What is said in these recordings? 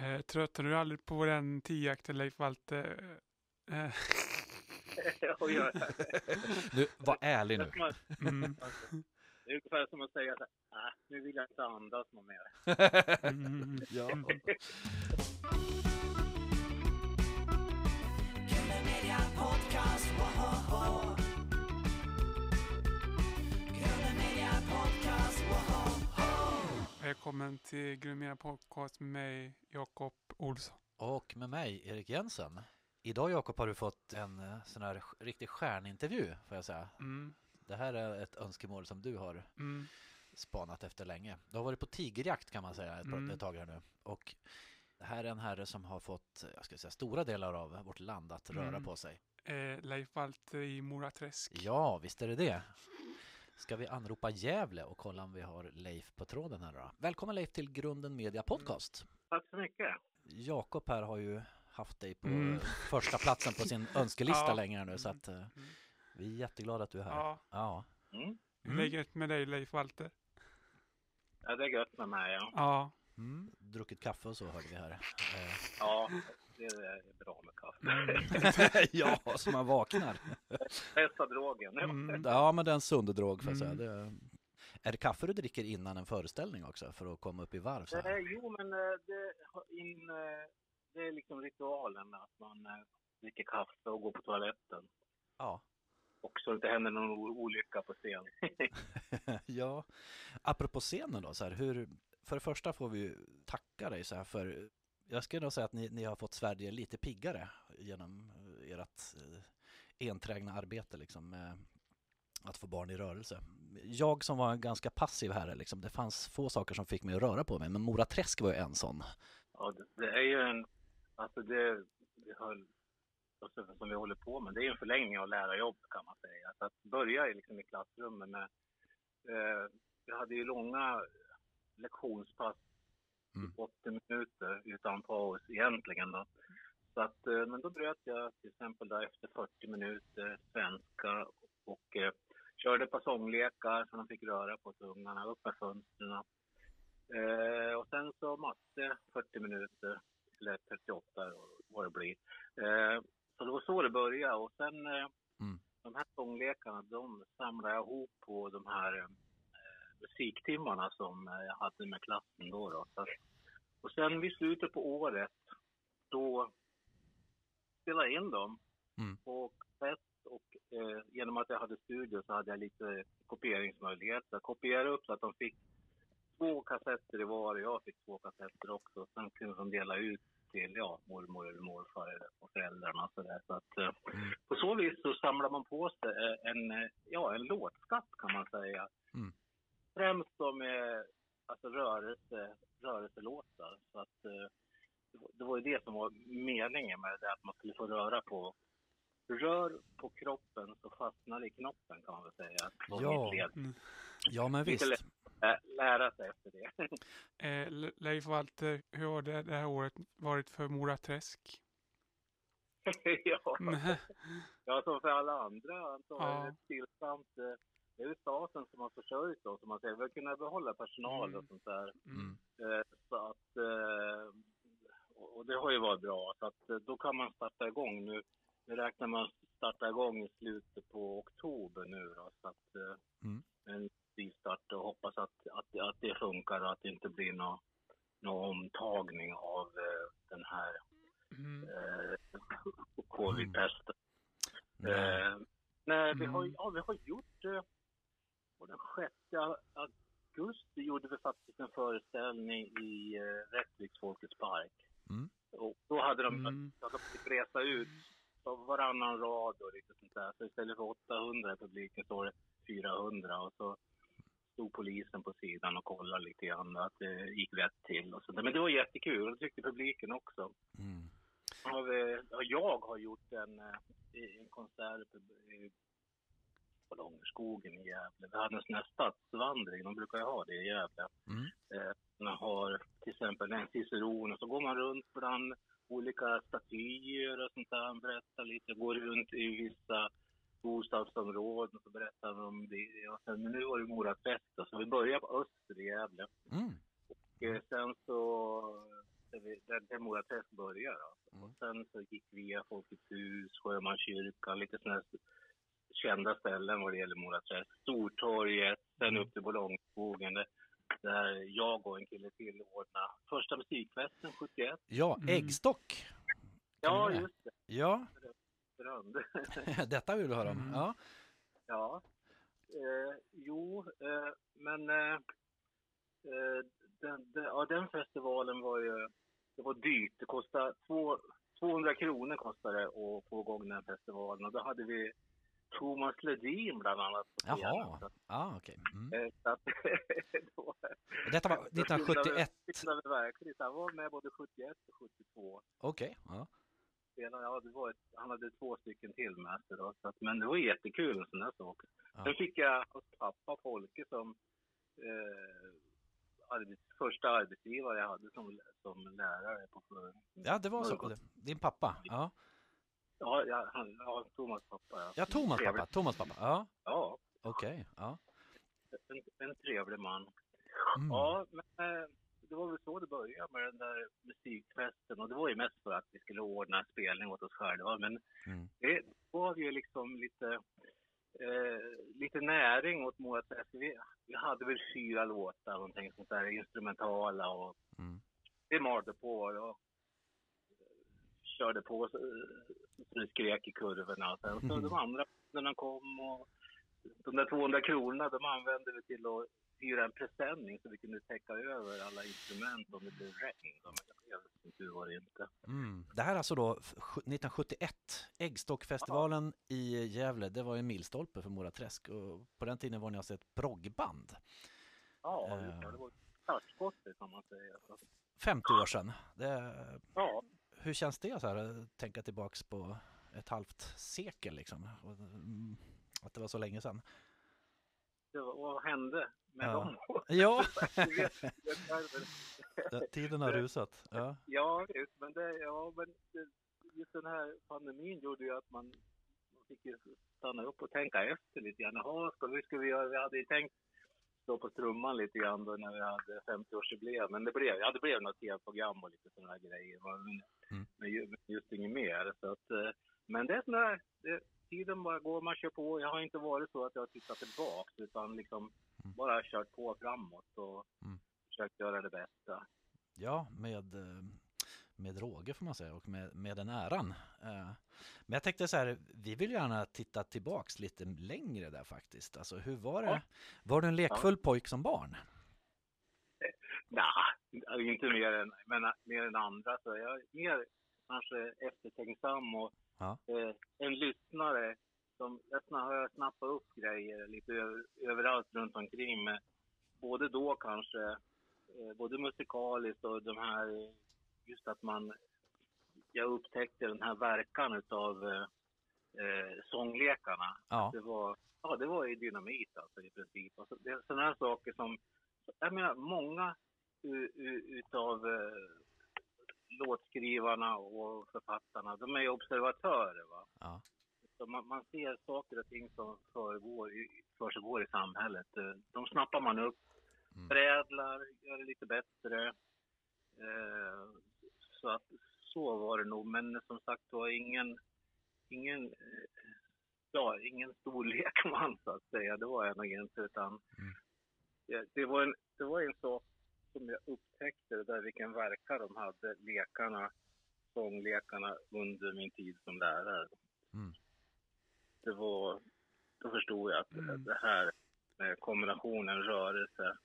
Eh, tröttnar du aldrig på den tioakten Leif Walter? Eh, Nu, var ärlig nu. mm, det är ungefär som att säga så här, äh, nu vill jag inte andas något mer. mm, ja. Podcast, välkommen till Grumera Podcast med mig, Jakob Olsson. Och med mig, Erik Jensen. Idag Jakob har du fått en eh, sån här riktig stjärnintervju får jag säga. Mm, Det här är ett önskemål som du har mm, spanat efter länge. Du har varit på tigerjakt kan man säga ett, Mm. ett tag här nu. Och det här är en herre som har fått jag ska säga, stora delar av vårt land att röra Mm. på sig. eh, Leif Walter i Moraträsk. Ja, visst är det det. Ska vi anropa Gävle och kolla om vi har Leif på tråden här då? Välkommen Leif till Grunden Media Podcast. Tack så mycket. Jakob här har ju haft dig på Mm. första platsen på sin önskelista Ja. länge nu så att eh, vi är jätteglada att du är här. Ja, Ja. Mm. hur läget med dig Leif Walter? Ja, det är gött med mig. Ja, Ja, Mm. Druckit kaffe och så hörde vi här. Eh, ja det är bra med kaffe. Mm. ja, så man vaknar. Bästa drogen. mm, Ja, men det är en sund drog jag säga. Mm. Det, är det kaffe du dricker innan en föreställning också för att komma upp i varv? Så Eh, här? jo, men eh, det, in, eh, det är liksom ritualen att man eh, dricker kaffe och går på toaletten. Ja. Och så det inte händer någon olycka på scen. ja, apropå scenen då, så här, hur, för det första får vi tacka dig så här för jag skulle nog säga att ni, ni har fått Sverige lite piggare genom eh, ert eh, enträgna arbete liksom med att få barn i rörelse. Jag som var ganska passiv här, liksom, det fanns få saker som fick mig att röra på mig, men Mora Träsk var ju en sån. Ja, det, är ju en... Alltså det, vi höll, alltså som vi håller på med, det är ju en förlängning av lärarjobb kan man säga. Alltså att börja i, liksom, i klassrummet med... Eh, vi hade ju långa lektionspass, Mm. 80 minuter utan paus egentligen då. Så att, eh, men då bröt jag till exempel där efter 40 minuter svenska och eh, körde sånglekar så de fick röra på sig ungarna, upp med fönstren. Eh, och sen så matte 40 minuter, eller 38 vad det blir. Eh, så det var så det började och sen eh, Mm. de här sånglekarna de samlade jag ihop på de här eh, musiktimmarna som eh, jag hade med klassen då. då. Och sen vid slutet på året då spelade jag in dem Mm. på kassett och eh, genom att jag hade studio så hade jag lite kopieringsmöjligheter. Jag kopierade upp så att de fick två kassetter i var och jag fick två kassetter också. Sen kunde de dela ut till ja, mormor eller morfar och föräldrarna och så där. Så att, eh, Mm. på så vis så samlar man på sig eh, en, eh, ja, en låtskatt kan man säga. Mm. Främst då med alltså rörelse, rörelselåtar. Så att, eh, det var- ju det som var meningen med det, att man skulle få röra på Rör på kroppen så fastnar det i knoppen kan man väl säga. Ja. mm. Ja, men Lite visst. Ä- Lära sig efter det. Eh, Le- Leif Walter, hur har det, det här året varit för Moraträsk? ja. Nej. ja, som för alla andra antagligen. Ja. Ett stillsamt. Det är ju staten som har försörjt oss, som man säger. Vi har kunnat behålla personal och Mm. sånt där. Mm. Eh, Så att, eh, och det har ju varit bra. Så att eh, då kan man starta igång nu. Nu räknar man starta igång i slutet på oktober nu då. Så att Mm. en start och hoppas att, att, att det funkar och att det inte blir någon nå omtagning av den här Mm. eh, covid-pesten. Nej. Eh, nej, vi har, Mm. ja, vi har gjort... Eh, och den 6 augusti gjorde vi faktiskt en föreställning i eh, Rättviks Folkets park. Mm. Och då hade de, Mm. de fick resa ut på varannan rad och lite sånt där. Så istället för 800 i publiken var det 400 och så stod polisen på sidan och kollade lite grann att det gick rätt till och sånt. Men det var jättekul och det tyckte publiken också. Mm. Jag har gjort en, eh, en konsert på, Långerskogen i Gävle. Sån här stadsvandring, de brukar ju ha det i Gävle. Mm. Eh, man har till exempel en ciceron och så går man runt bland olika statyer och sånt där. Berättar lite, går runt i vissa bostadsområden och så berättar om det. Och sen, men nu var det Mora då, så vi börjar på Öster i Gävle. Mm. Och eh, sen så där, där Mora Träsk började. Då. Mm. Och sen så gick vi via Folkets hus, Sjömanskyrkan, lite sådana kända ställen vad det gäller Mora Träsk. Stortorget, sen Mm. upp till Bollongskogen där, där jag och en kille till ordnade första musikfesten 71. Ja, Mm. äggstock. Ja, du det? just det. Ja, Berömd. detta vill du höra om. Mm. Ja. Ja. Eh, jo, eh, men eh, eh, den, den, ja, den festivalen var ju det var dyrt. Det kostade två, 200 kronor kostade det att få igång den festivalen. Och då hade vi Thomas Ledin bland annat. Jaha, ja, okej. Mm. eh, så att, då, Detta var då 1971. syndade vi verkligen. Han var med både 71 och 72. Okej, ja. Spelade, ja, det var ett, han hade två stycken till med sig då. Så att, men det var jättekul en sån där sak. Ja. Sen fick jag hos pappa Folke som eh, arbets, första arbetsgivare jag hade som, som lärare på för, Ja, det var så. Din pappa. Ja, Ja, ja, han, ja Thomas pappa. Ja, ja Thomas Trevlig. pappa. Thomas pappa. Ja, Ja, okej. Ja. en, en trevlig man. Mm. Ja, men eh, det var väl så det började med den där musikfesten. Och det var ju mest för att vi skulle ordna spelning åt oss själva. Men Mm. det gav ju liksom lite, eh, lite näring åt Mora Träsk. Vi, vi hade väl fyra låtar, någonting sånt där, instrumentala och Mm. det malde på. Och körde på så, så det skrek i kurvorna. Sen så de andra när kom och de där 200 kronorna de använde vi till att hyra en presenning så vi kunde täcka över alla instrument om det blev regn. Jag vet inte hur var det inte. Mm. Det här är alltså då f- sju- 1971, Äggstockfestivalen i Gävle. Det var ju en milstolpe för Mora Träsk och på den tiden var ni alltså ett proggband. Ja, Eh. det. var startskottet kan man säga. Så, 50 år sedan. Det, ja, hur känns det så här, att tänka tillbaks på ett halvt sekel liksom? Mm, Att det var så länge sedan. det var, vad hände med Ja. dem? Ja, Ja, tiden har rusat. Ja. Ja, men, det, ja, men just den här pandemin gjorde ju att man, man fick stanna upp och tänka efter lite grann. Jaha, ska vi, ska vi, göra? vi hade ju tänkt stå på trumman lite grann då när vi hade 50-årsjubileum, men det blev, ja, det blev något tv-program och lite sådana här grejer. Men, Mm. men ju- men just inget mer. Så att, eh, men det är sådär, tiden bara går, man kör på. Jag har inte varit så att jag har tittat tillbaks, utan liksom Mm. bara kört på framåt och Mm. försökt göra det bästa. Ja, med, eh, med råge får man säga och med, med den äran. Eh, Men jag tänkte så här, vi vill gärna titta tillbaks lite längre där faktiskt. Alltså hur var det? Ja. Var du en lekfull pojk som barn? Nej, inte mer än, men, mer än andra. Så jag är mer kanske eftertänksam och Ja. eh, en lyssnare som jag har snappat upp grejer lite över, överallt runt omkring. Med, både då kanske, eh, både musikaliskt och de här, just att man, jag upptäckte den här verkan utav eh, eh, sånglekarna. Ja. Det var, ja, det var ju dynamit alltså i princip. Alltså, det är sådana här saker som, jag menar många utav eh, låtskrivarna och författarna, de är ju observatörer va. Ja. Så man, man ser saker och ting som förgår i, försiggår i samhället. Eh, De snappar man upp, Mm. förädlar, gör det lite bättre. Eh, så att så var det nog. Men som sagt var ingen, ingen, eh, ja, ingen stor lekman så att säga. Det var jag nog inte. Utan Mm. det, det, var en, det var en sak som jag upptäckte där vilken verkan de hade, lekarna, sånglekarna under min tid som lärare. Mm. Det var, då förstod jag att Mm. det här med kombinationen rörelse,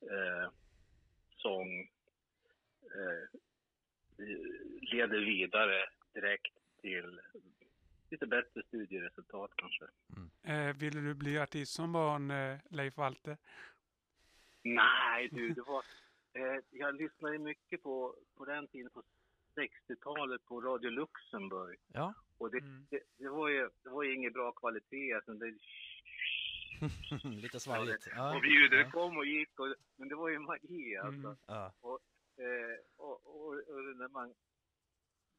eh, sång, eh, leder vidare direkt till lite bättre studieresultat kanske. Eh, ville du bli artist som barn, eh, Leif Walter? Nej du, det var, eh, jag lyssnade mycket på, på den tiden på 60-talet på Radio Luxemburg. Ja. Och det, Mm. det, det, var ju, det var ju ingen bra kvalitet. Alltså det, Lite svajigt. Ja. och ljudet Ja. kom och gick. Och, men det var ju magi alltså. Mm. Ja. Eh, och, och, och när man,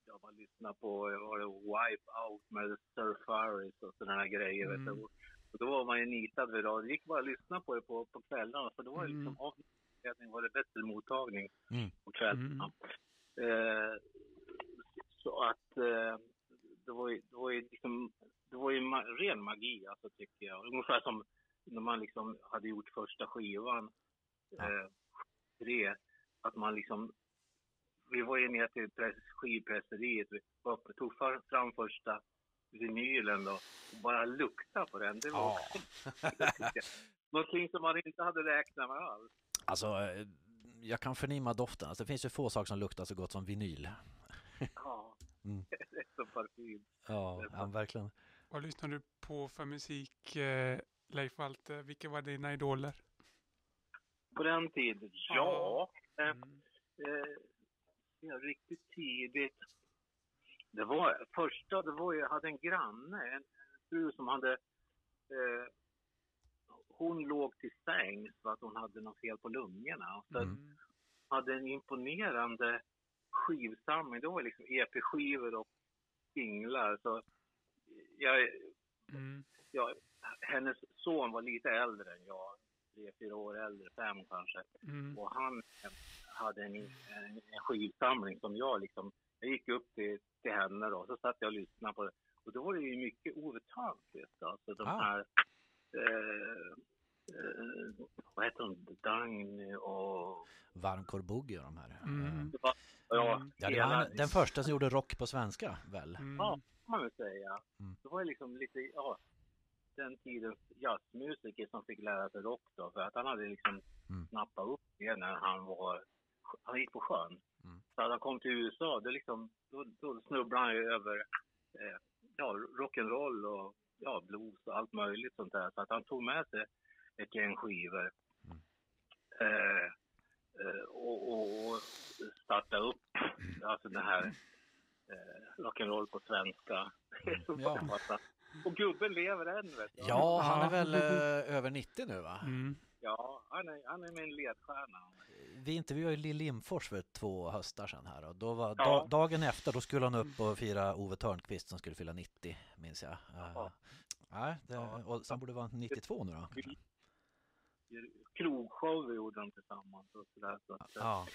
ja, man lyssnar på var det, Wipe Out med Sir Faris och sådana grejer. Vet Mm. du. Och då var man ju nitad vid radio. Det gick bara att lyssna på det på, på kvällarna. För då var det Mm. liksom av var det bättre mottagning Mm. på kvällarna. Eh, så att eh, det var ju, det var ju liksom, det var ju ma- ren magi alltså tycker jag. Ungefär som när man liksom hade gjort första skivan, eh, tre, att man liksom, vi var ju ner till press, skivpresseriet, vi var tog fram första vinylen då och bara lukta på den. Det var Ja. också någonting som man inte hade räknat med alls. Alltså, eh, jag kan förnimma doften. Alltså, det finns ju få saker som luktar så gott som vinyl. Ja, Mm. det är som parfym. Ja, ja verkligen. Vad lyssnar du på för musik, eh, Leif Walter? Vilka var dina idoler? På den tiden, ja. Eh, Mm. eh, ja, riktigt tidigt. Det var första, det var jag hade en granne, en fru som hade, eh, hon låg till sängs för att hon hade något fel på lungorna. Och så Mm. hade en imponerande skivsamling. Det var liksom EP-skivor och singlar. Så jag, Mm. ja, hennes son var lite äldre än jag, tre, fyra år äldre, fem kanske. Mm. Och han hade en, en, en skivsamling som jag liksom, jag gick upp till, till henne då, så satt jag och lyssnade på det. Och då var det ju mycket Ove Thörnqvist, alltså de Ah. här, eh, eh, vad heter de, Dagny och, Varmkorv Boogie och de här. Mm. Eh, ja, Mm. Ja, det var den första som gjorde rock på svenska, väl? Mm. Ja, kan man väl säga. Mm. Det var ju liksom lite, ja, den tidens jazzmusiker som fick lära sig rock då, för att han hade liksom Mm. snappat upp det när han var, han gick på sjön. Mm. Så han kom till USA, det liksom, då, då snubblade han ju över, eh, ja, rock'n'roll och ja, blues och allt möjligt sånt där. Så att han tog med sig ett gäng skivor. Mm. Eh, eh, och, och, och starta upp alltså den här eh, rock'n'roll på svenska. Ja. Och gubben lever än vet du. Ja, han är väl eh, över 90 nu va? Mm. Ja, han är, han är min ledstjärna. Vi intervjuade ju Lill Lindfors för två höstar sedan här och då var Ja. da, dagen efter då skulle han upp och fira Ove Thörnqvist som skulle fylla 90 minns jag. Uh, Ja. Nej, det, Ja. och sen borde det vara 92 nu då. kanske. Krogshow gjorde de tillsammans och sådär. Så att, Ja,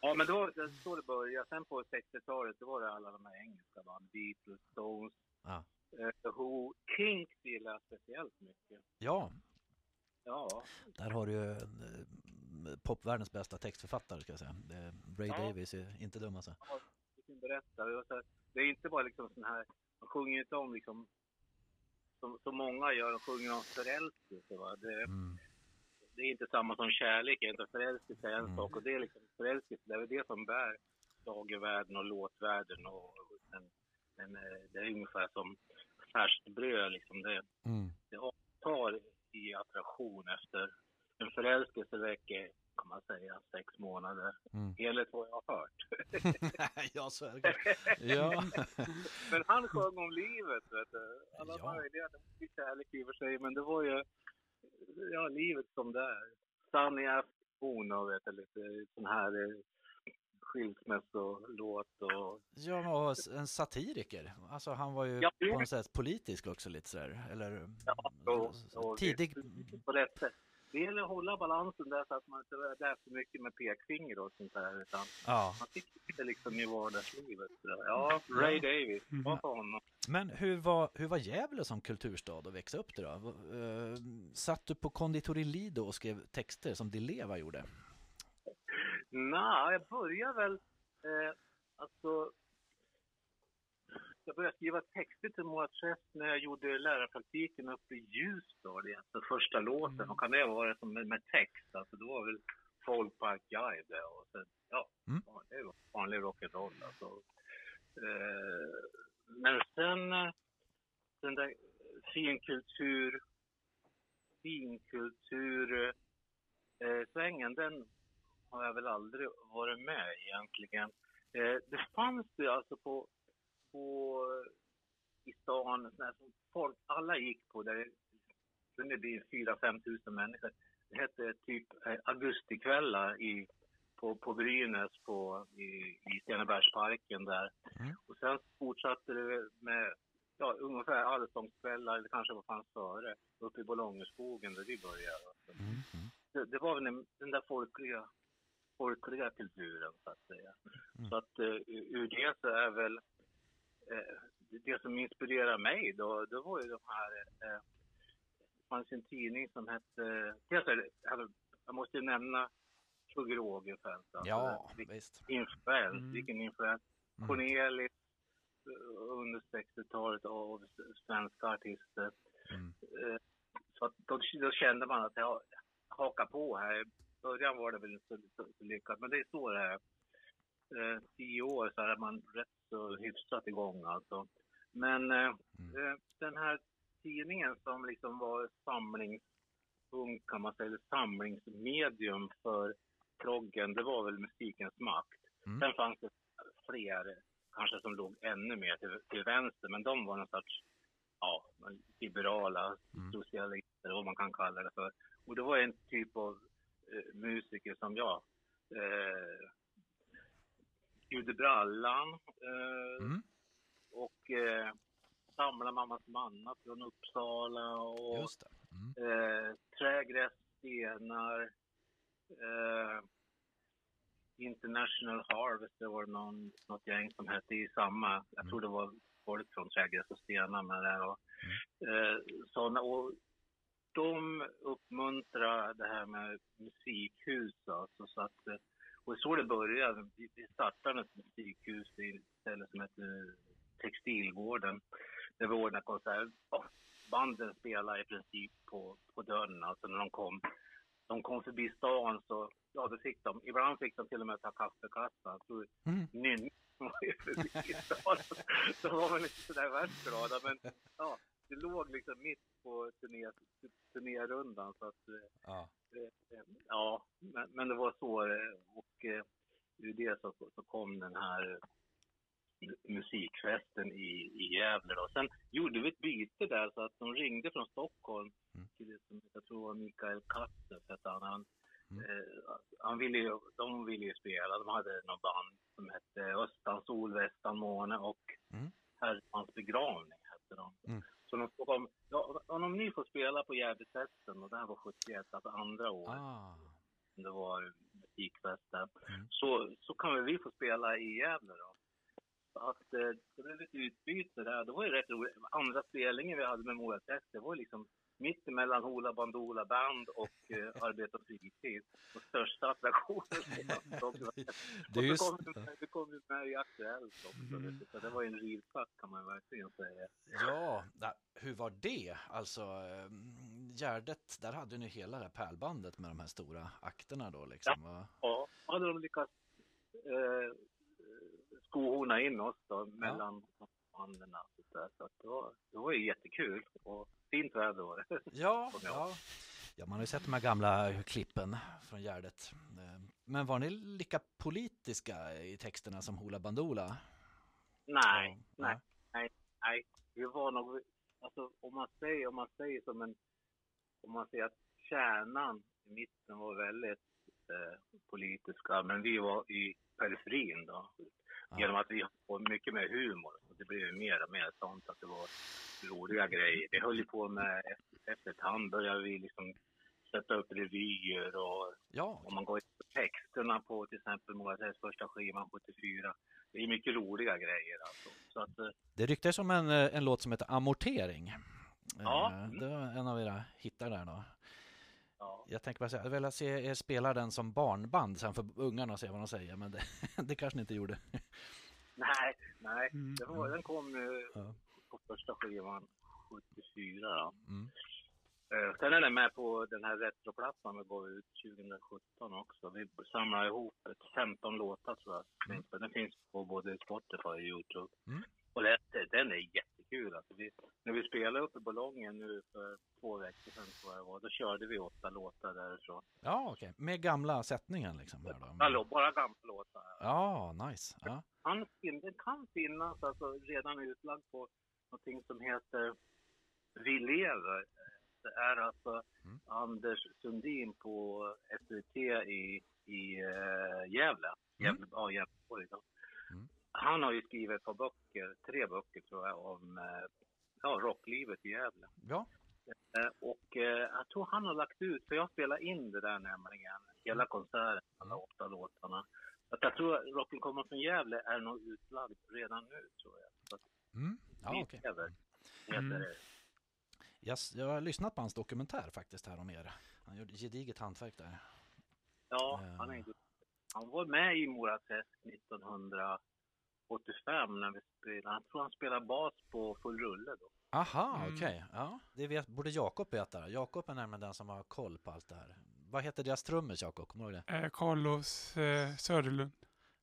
Ja, men då, så det började. Sen på 60-talet, då var det alla de här engelska band. Beatles, Stones, ja. Eh, Who. Kinks gillar jag speciellt mycket. ja, Ja, där har du ju eh, popvärldens bästa textförfattare ska jag säga. Ray Ja. Davies är inte dum alltså. vilken berättare. Och så, det är inte bara liksom sån här, man sjunger inte om liksom, som, som många gör, de sjunger om förälskelse. Va? Det, Mm. det är inte samma som kärlek, inte förälskelse är en Mm. sak. Och det är liksom förälskelse, det är det som bär schlagervärlden och låtvärlden. Och, men, men eh, det är ungefär som färskt bröd liksom. Det, Mm. det avtar i attraktion efter en förälskelse räcker, kan man säga, sex månader. Mm. Enligt vad jag har hört. ja, så är det. Ja. Men han sjöng om livet, vet du. Alla Ja. möjliga, det var kärlek i och för sig, men det var ju, ja, livet som det är. Sunny afternoon och vet du, lite sån här eh, skilsmässolåt och... Ja, och en satiriker. Alltså han var ju Ja, på det- något sätt politisk också lite sådär. Eller Ja, och, och tidig... På rätt sätt. Det gäller att hålla balansen där så att man inte är för mycket med pekfinger och sånt där, utan Ja. man sitter lite liksom i vardagslivet. Ja, Ray Davis, Mhm. var för honom. Men hur var, hur var Gävle som kulturstad att växa upp det då? Eh, Satt du på konditori Lido och skrev texter som Di Leva gjorde? Nej, jag började väl... Eh, alltså... Jag började skriva texter till Moa Träsk när jag gjorde lärarpraktiken uppe i Ljusdal. det, Alltså första låten. Mm. Och kan det vara som med, med text? Alltså det var väl Folkpark Guide och sen, ja, Mm. var vanlig rock'n'roll alltså. Eh, men sen eh, den där finkultur, finkultur eh, svängen, den har jag väl aldrig varit med egentligen. Eh, det fanns ju alltså på, på i stan, såna här som folk, alla gick på där det kunde bli 4-5 tusen människor. Det hette typ eh, augustikvällar i, på, på Brynäs på, i, i Stenebergsparken där. Mm. Och sen fortsatte det med ja, ungefär allsångskvällar, eller kanske vad fanns före, uppe i Bolongerskogen där vi började. Mm. Mm. Det, det var väl den, den där folkliga, folkliga kulturen så att säga. Mm. Så att eh, ur det så är väl eh, det som inspirerar mig då, det var ju de här eh, det fanns en tidning som hette, eller, jag måste ju nämna Tugg Rogefeldt. alltså. Ja, visst. influens, Mm. vilken influens. Mm. Cornelis eh, under 60-talet av svenska artister. Mm. Eh, Så att då, då kände man att jag hakar på här. Början var det väl inte så, så, så lyckat, men det är så det är. Eh, tio år så är man rätt så hyfsat igång alltså. Men eh, Mm. eh, den här tidningen som liksom var samlingspunkt kan man säga, eller samlingsmedium för proggen, det var väl musikens makt. Mm. Sen fanns det fler, kanske som låg ännu mer till, till vänster, men de var någon sorts ja, liberala Mm. socialister, vad man kan kalla det för. Och det var en typ av musiker som jag. Eh, Jude Brallan eh, Mm. och eh, Samla mammas manna från Uppsala och Just det. Mm. eh, Trägräs, stenar, eh, International Harvest, det var någon, något gäng som hette i samma, jag Mm. tror det var folk från Trägräs och stenar med det och eh, sådana. Och de uppmuntrar det här med musikhus alltså, så att eh, och så det började. Vi startade ett musikhus i ett ställe som heter Textilgården. Där vi ordnade konserter. Banden spelade i princip på, på dörren. Alltså när de kom, de kom förbi stan så, ja då fick de, ibland fick de till och med ta kaffekassa. Jag tror Mm. nynningen var ju förbi stan. Så var man inte sådär värst glada. Men ja, det låg liksom mitt på turné, turnérundan. Så att, eh, Ja. Eh, Ja, men, men det var så eh, och eh, ur det så, så kom den här musikfesten i, i Gävle. Då. Sen gjorde vi ett byte där så att de ringde från Stockholm Mm. till det som jag tror var Mikael Kasse. För att han, han, Mm. eh, han ville ju, de ville ju spela. De hade någon band som hette Östan sol, Västan måne och Mm. Herrans begravning hette de. Mm. Så de kom, ja, om ni får spela på Gävlefesten och det här var 71, alltså andra året Ah. det var musikfesten, Mm. så, så kan väl vi få spela i Gävle då. Så att eh, det blev ett utbyte där. Det var ju rätt roligt. Andra spelningen vi hade med Mora Test, det var liksom mitt emellan Hoola Bandoola Band och eh, Arbete och fritid. Och största attraktionen. Det är och ju... så kom vi med, med i Aktuellt också. Mm. du. Så det var en rivstart kan man verkligen säga. Ja, hur var det? Alltså, eh, Gärdet, där hade ni hela det här pärlbandet med de här stora akterna då liksom. va? Ja, hade de lyckats eh, skohorna in oss då mellan banden. Där. så det, var, det var ju jättekul och fint väder var det. Ja, ja. ja, man har ju sett de här gamla klippen från Gärdet. Eh, Men var ni lika politiska i texterna som Hoola Bandoola? Nej, Ja, nej, nej. Vi var nog, alltså om man säger, om man säger som en, om man säger att kärnan i mitten var väldigt eh, politiska, men vi var i periferin då. Ja. Genom att vi har mycket mer humor. Och det blev mer och mer sånt att det var roliga grejer. Vi höll ju på med, efterhand började vi liksom sätta upp revyer och Ja, om man går in på texterna på till exempel Morasäs första skivan 74. Det är mycket roliga grejer alltså. Så att, eh, det ryktades om en, eh, en låt som heter Amortering. Ja. Eh, Det var en av era hittar där då. ja. Jag tänker bara säga, jag vill se er spela den som barnband sen för ungarna och se vad de säger, men det, det kanske ni inte gjorde. Nej, nej. Mm. Det var, den kom ju Ja. på första skivan 74 då. Mm. Eh, Sen är den med på den här retroplattan vi gav ut 2017 också. Vi samlade ihop ett 15 låtar tror jag. det. Den finns på både Spotify och Youtube. Mm. Och det, den är jättekul. Alltså vi, när vi spelade uppe i Bologna nu för två veckor sedan tror jag var, då körde vi åtta låtar därifrån. Ja, okej. Med gamla sättningen liksom. Här då. Hallå, bara gamla låtar. Ja, nice. Ja. Den kan finnas alltså redan utlagd på någonting som heter Vi lever. Det är alltså Mm. Anders Sundin på SVT i, i uh, Gävle. Gävle ja, Gävleborg då. Mm. Han har ju skrivit ett par böcker, tre böcker tror jag, om eh, ja, rocklivet i Gävle. ja. Eh, Och eh, jag tror han har lagt ut, för jag spelade in det där nämligen, hela konserten, alla åtta låtarna. Att jag tror att Rocken kommer från Gävle är nog utlagd redan nu, tror jag. Så Mm. Ja, okej. heter Mm. Jag, har lyssnat på hans dokumentär faktiskt här om er. Han gjorde gediget hantverk där. Ja, han, är, han var med i Mora Träsk 1985 när vi spelade. Jag tror han spelade bas på full rulle då. Aha, Mm. okej. Ja, det vet, borde Jakob veta. Jakob är nämligen den som har koll på allt det här. Vad heter deras trummis, Jakob? Kommer du ihåg det? Eh, Carlos eh, Söderlund.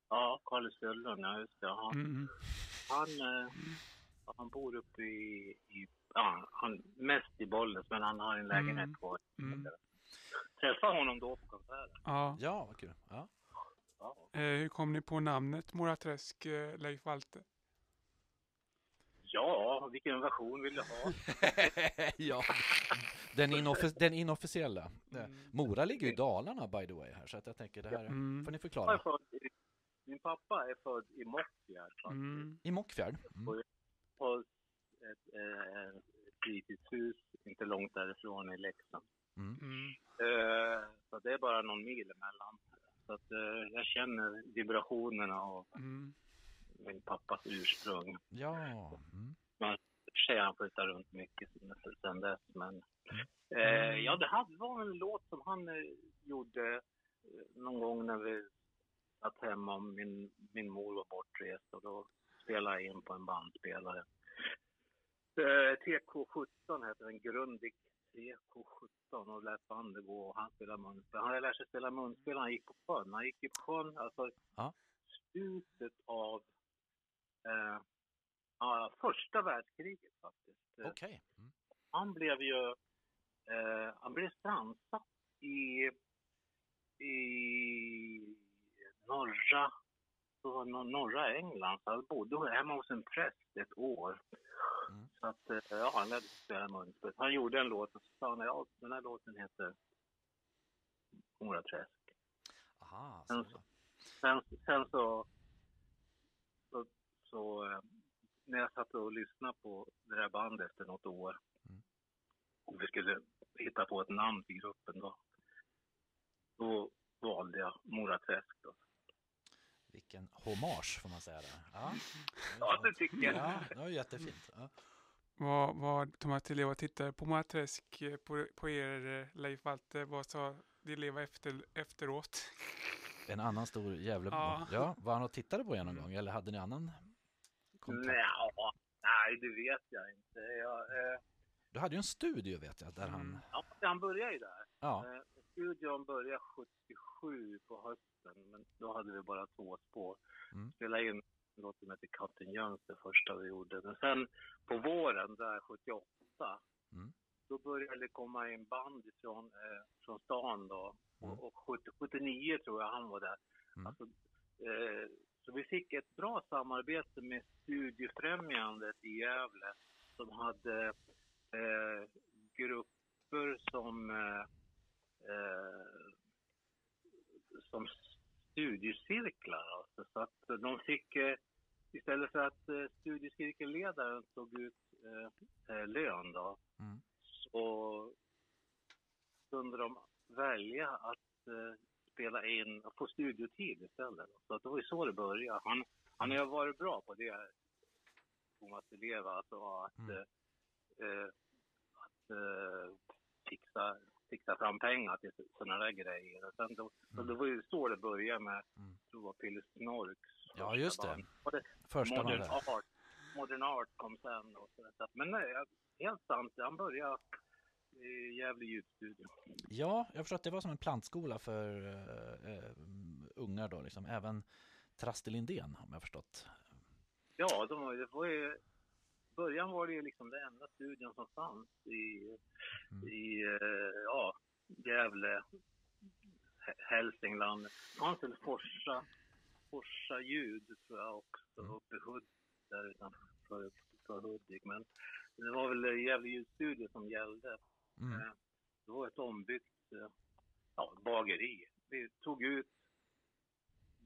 Ja, Carl Söderlund, ja just det. Han, Mm. han, eh, han bor uppe i, i ja, han, mest i Bollnäs, men han har en lägenhet Mm. kvar. Mm. Träffade honom då på konserten. Ja. Ja, vad kul. Ja. Eh, hur kom ni på namnet Moraträsk, eh, Leif Walte? ja, vilken version vill du ha? ja, den, inoffi- den inofficiella. Mm. Mora ligger ju i Dalarna by the way här, så att jag tänker det här Mm. får ni förklara. född min pappa är född i Mockfjärd. Mm. I Mockfjärd. Mm. på ett, eh, ett fritidshus inte långt därifrån i Leksand. Mm. Mm. Eh, så det är bara någon mil emellan. Så att, eh, jag känner vibrationerna av Mm. min pappas ursprung. Ja. Mm. För sig har han flyttat runt mycket sen dess. Men, eh, ja, det hade- var en låt som han eh, gjorde eh, någon gång när vi satt hemma och min, min mor var bortrest och då spelade jag in på en bandspelare. Eh, TK17 heter den, Grundig TK17 och lät bandet gå och han spelade munspel. Han hade lärt sig spela munspel han gick på sjön. Han gick ju på sjön, alltså Ja. slutet av eh, ja, första världskriget faktiskt. Eh, Okej. Mm. han blev ju eh, han blev strandsatt i, i norra, norra England. Så han bodde hemma hos en präst ett år. Så att, eh, ja, han lärde sig spela munspel. Han gjorde en låt och så sa han, ja, den här låten heter Mora Träsk. Aha, så. Sen, sen så, så, så eh, när jag satt och lyssnade på det där bandet efter något år Mm. och vi skulle hitta på ett namn till gruppen då, då valde jag Mora Träsk då. Vilken hommage får man säga där. Ja, Ja, det tycker jag. Ja, det var jättefint. Ja. Vad, vad de här till elever tittade på Moraträsk, eh, på, på er eh, Leif Walte, vad sa de elever efter, efteråt? En annan stor Gävlebo. Ja. Ja, var han och tittade på er någon gång eller hade ni annan kontakt? Nja, nej, det vet jag inte. Jag, eh, Du hade ju en studio vet jag, där han... Ja, han började ju där. Ja, Eh, studion började 77 på hösten, men då hade vi bara två spår. Mm. Spelade in låt som heter Kapten Jöns, det första vi gjorde. Men sen på våren, där 78, Mm. då började det komma in band ifrån, eh, från stan då. Mm. Och, och 70, 79 tror jag han var där. Mm. Alltså, eh, så vi fick ett bra samarbete med Studiefrämjandet i Gävle som hade eh, grupper som eh, eh, som studiecirklar. Alltså, så att de fick, eh, istället för att eh, studiecirkelledaren tog ut eh, eh, lön då, Mm. så kunde de välja att eh, spela in få studiotid istället. Så att det var ju så det började. Han, han har varit bra på det, Thomas Elev, alltså att, Mm. eh, eh, att eh, fixa, fixa fram pengar till sådana där grejer. Och sen då, Mm. det var ju så det började med, Mm. jag tror var Pille Snorks Ja, just det. det Första Modern där. Art, Modern Art kom sen. Och så, men nej, helt sant, han började i Gävle ljudstudio. Ja, jag förstår att det var som en plantskola för eh, eh, ungar då, liksom. Även Traste Lindén, om jag förstått. Ja, de, det var ju, början var det ju liksom den enda studion som fanns i, Mm. i eh, ja, Gävle, Hälsingland. Det fanns väl Forsa, Forsa ljud tror jag också, Mm. uppe i Hudik, där utanför för Hudik. Men det var väl Gävle ljudstudio som gällde. Mm. Eh, Det var ett ombyggt eh, ja, bageri. Vi tog ut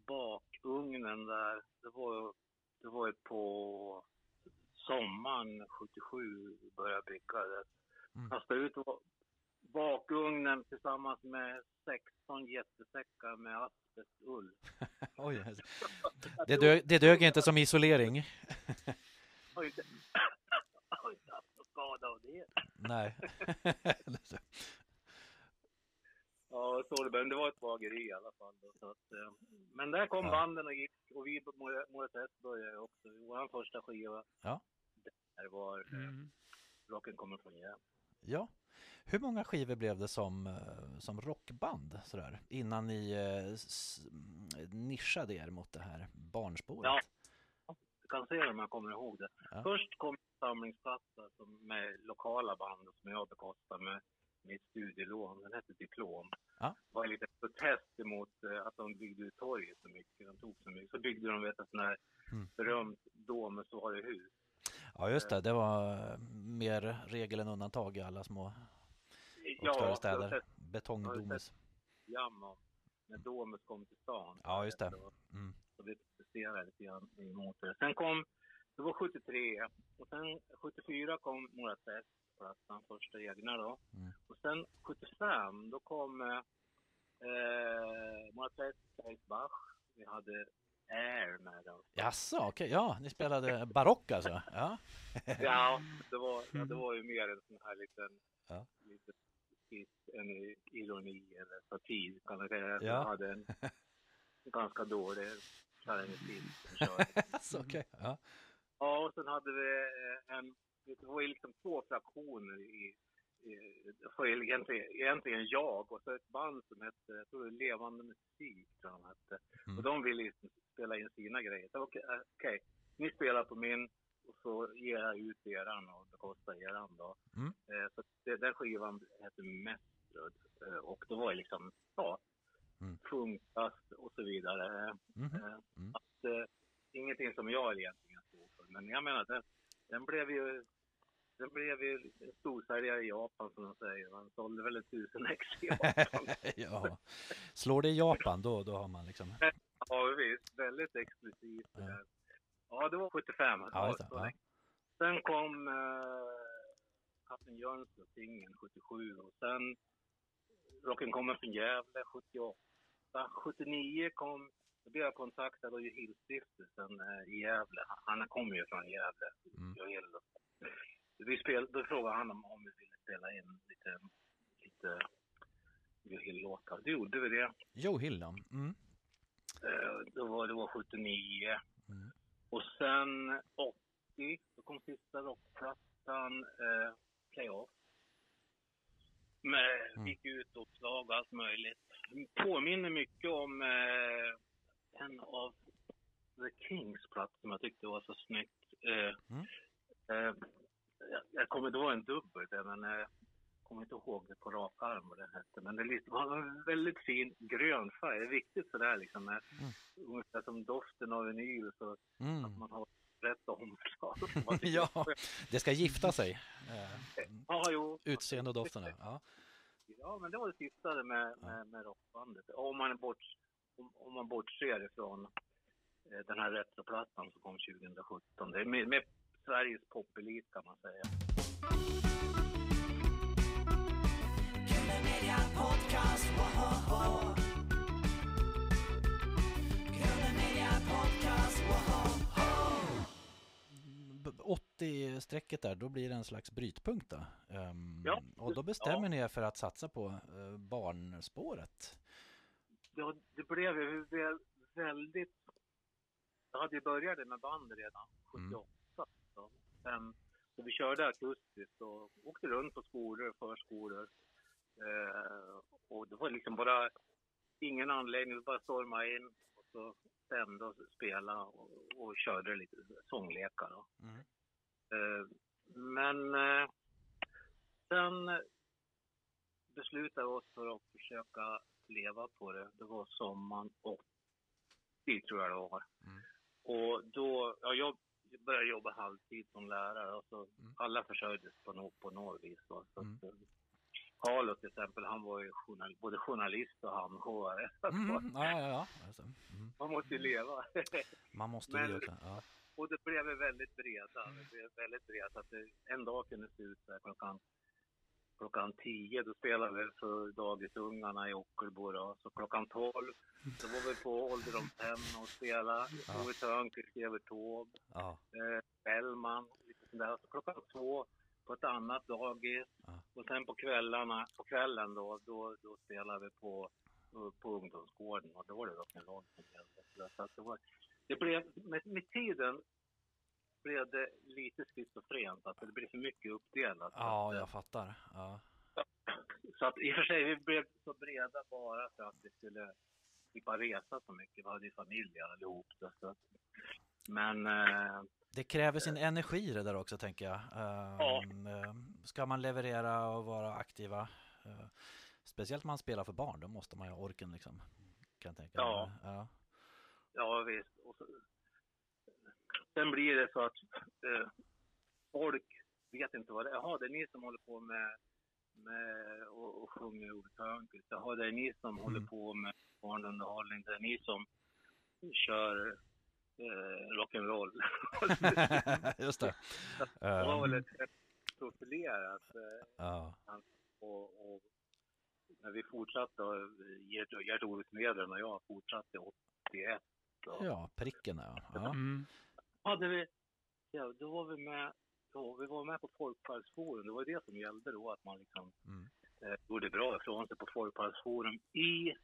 bakugnen där. Det var, det var på sommaren 77 vi började bygga det. Mm. Kastade ut ba- bakugnen tillsammans med 16 jättesäckar med asbestull. Oj, det, dö, det dög inte som isolering. Har inte, har inte haft någon skada av det. Nej. Ja, så det, var ett bageri i alla fall. Då, så att, eh, men där kom Ja. banden och gick och vi på Moret S började också. Vår första skiva. Ja. Där var eh, Mm. Rocken kommer från Gävle. Ja. Hur många skivor blev det som, eh, som rockband sådär, innan ni eh, nischade er mot det här barnspåret? Ja. Du kan se det om jag kommer ihåg det. Ja. Först kom samlingsplatta som med lokala band som jag bekostade med mitt studielån. Den hette Diplom. Ja. Det var en liten protest emot eh, att de byggde ut torget så mycket. De tog så mycket. Så byggde de vet, ett sånt här Mm. berömt Domusvaruhus. Ja, just det. Det var eh, mer regel än undantag i alla små och större städer. Betongdomus. program om när Domus kom till stan. Ja, just det. Så, Mm. så vi protesterade lite grann emot det. Sen kom, det var 73 och sen 74 kom Mora plattan, första egna då. Mm. Och sen 75 då kom eh, Mora Eric Bach. Vi hade Air med dem. Jaså, okej. Ja, ni spelade barock alltså? Ja. Ja, det var, ja, det var ju mer en sån här liten, Ja. liten en ironi eller satir kan man säga. Ja. Jag hade en ganska dålig klarinettist. Alltså, okej. Ja. Ja, och sen hade vi en, det var ju liksom två fraktioner i, det var ju egentligen, egentligen jag och så ett band som hette, jag tror det Levande Musik, tror de hette. Mm. Och de ville ju spela in sina grejer. Så Okej, eh, okej, ni spelar på min och så ger jag ut eran och bekostar eran då. Mm. Eh, så det, den skivan hette Mästrud eh, och det var ju liksom, ja, Mm. funkast och så vidare. Mhm. Eh, Mm. Att, eh, ingenting som jag egentligen stod för. Men jag menar, den, den blev ju den blev ju en storsäljare i Japan som de säger. Man sålde väl ett tusen ex i Japan. ja. Slår det i Japan, då, då har man liksom... ja visst, väldigt exklusivt. det Ja. där. Ja, det var 75. Ja, det. Ja. Sen kom eh, Kapten Jönsson, singeln 77 och sen Rocken kommer från Gävle 78. 79 kom, då blev jag kontaktad av Johillstiftelsen eh, i Gävle. Han, kommer ju från Gävle, Mm. Johill. Vi spel, då frågade han om, om vi ville spela in lite, lite Johill-låtar. Då gjorde vi det. Joe Hill då. Mm. Eh, då var, det var 79. Mm. Och sen 80, då kom sista rockplattan, eh, Playoff. Med Mm. gick ut uppslag och allt möjligt. Påminner mycket om eh, en av The Kings plattor som jag tyckte var så snyggt. Eh, Mm. eh, jag, kommer, det var en dubbel där, men eh, jag kommer inte ihåg det på rak arm vad den hette. Men det lite- var en väldigt fin grön färg. Det är viktigt sådär liksom. Med, Ungefär som doften av vinyl så Mm. att man har rätt omslag. Ja, det ska gifta sig. Eh, ja, jo. utseende och doften. Ja. Ja, men det var det sista med, med, med rockbandet. Om man, bort, om, om man bortser ifrån eh, den här retroplattan som kom 2017. Det är med, med Sveriges popelit kan man säga. B- 80-strecket där, då blir det en slags brytpunkt då. Ehm, Ja, och då bestämmer ni er för att satsa på eh, barnspåret. Ja, det blev ju vä- väldigt... Jag hade ju börjat med band redan 78. Så, Sen, så vi körde akustiskt och åkte runt på skolor, förskolor. Eh, och det var liksom bara ingen anläggning, vi bara stormade in och så stämde och spelade och, och körde lite sånglekar. Mm. Eh, men eh, sen beslutade vi oss för att försöka leva på det. Det var sommaren 80 tror jag det var. Mm. Och då, ja, jag började jobba halvtid som lärare och så Mm. alla försörjdes på, no, på något vis. Så Mm. att, eh, Carlo till exempel, han var ju journal, både journalist och hamnhovare. Mm, ja, ja, ja. Alltså, mm. Man måste ju leva. Man måste ju också. Ja. Och det blev väldigt breda. Det blev väldigt breda. Så att det en dag kunde se ut så här klockan klockan 10 då spelade vi för dagisungarna i Ockelbo då. Så klockan 12 då var vi på ålderdomshem och spelade. Ja. Ove Thörnqvist, Evert Taube, Ja, eh, Bellman, där. Så klockan två på ett annat dagis. Ja. Och sen på kvällarna, på kvällen då, då, då spelade vi på, på ungdomsgården och då var det rock'n'roll som gällde. Så det, var, det blev, med, med tiden blev det lite schizofrent, att det blev för mycket uppdelat. Ja att, jag fattar. Ja. så att i och för sig, vi blev så breda bara för att vi skulle slippa resa så mycket. Vi hade ju familj allihop. Så att, men eh, Det kräver sin energi det där också tänker jag. Ehm, ehm, Ska man leverera och vara aktiva, eh, speciellt när man spelar för barn, då måste man ju ha orken liksom. Kan jag tänka Ja. ja. Ja, visst. Och så, sen blir det så att eh, folk vet inte vad det är. Jaha, det är ni som håller på med, med och, och sjunger Ove Thörnqvist. Jaha, det är ni som håller på med barnunderhållning. Det är ni som kör eh, rock'n'roll. Just det. det var väl ett profilerat. Eh, ja. och, och när vi fortsatte, Gert-Ove Smedren och jag fortsatte 81. Och, ja, pricken ja. ja. Mm. Hade vi, ja, då var vi med, då, vi var med på Folkparksforum. Det var det som gällde då, att man liksom Mm. eh, gjorde bra ifrån sig på Folkparksforum i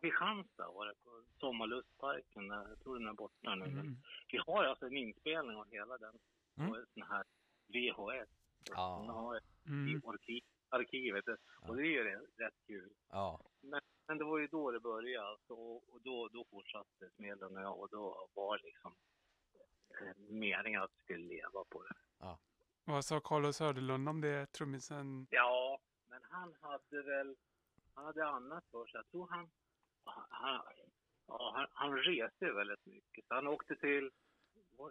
Kristianstad var det, på Sommarlustparken. Där, jag tror den är borta nu. Men Mm. vi har alltså en inspelning av hela den Mm. på en sån här VHS. Ja. Den har i Mm. arkiv, arkivet. Och det är ju rätt- kul. ja. Men det var ju då det började alltså, och och då, då fortsatte Smedlen och jag och då var liksom meningen att vi skulle leva på det. Vad sa Carlos Söderlund om det, trummisen? Ja, men han hade väl, han hade annat för sig. Jag tror han, han, ja, han, han reste väldigt mycket. Så han åkte till,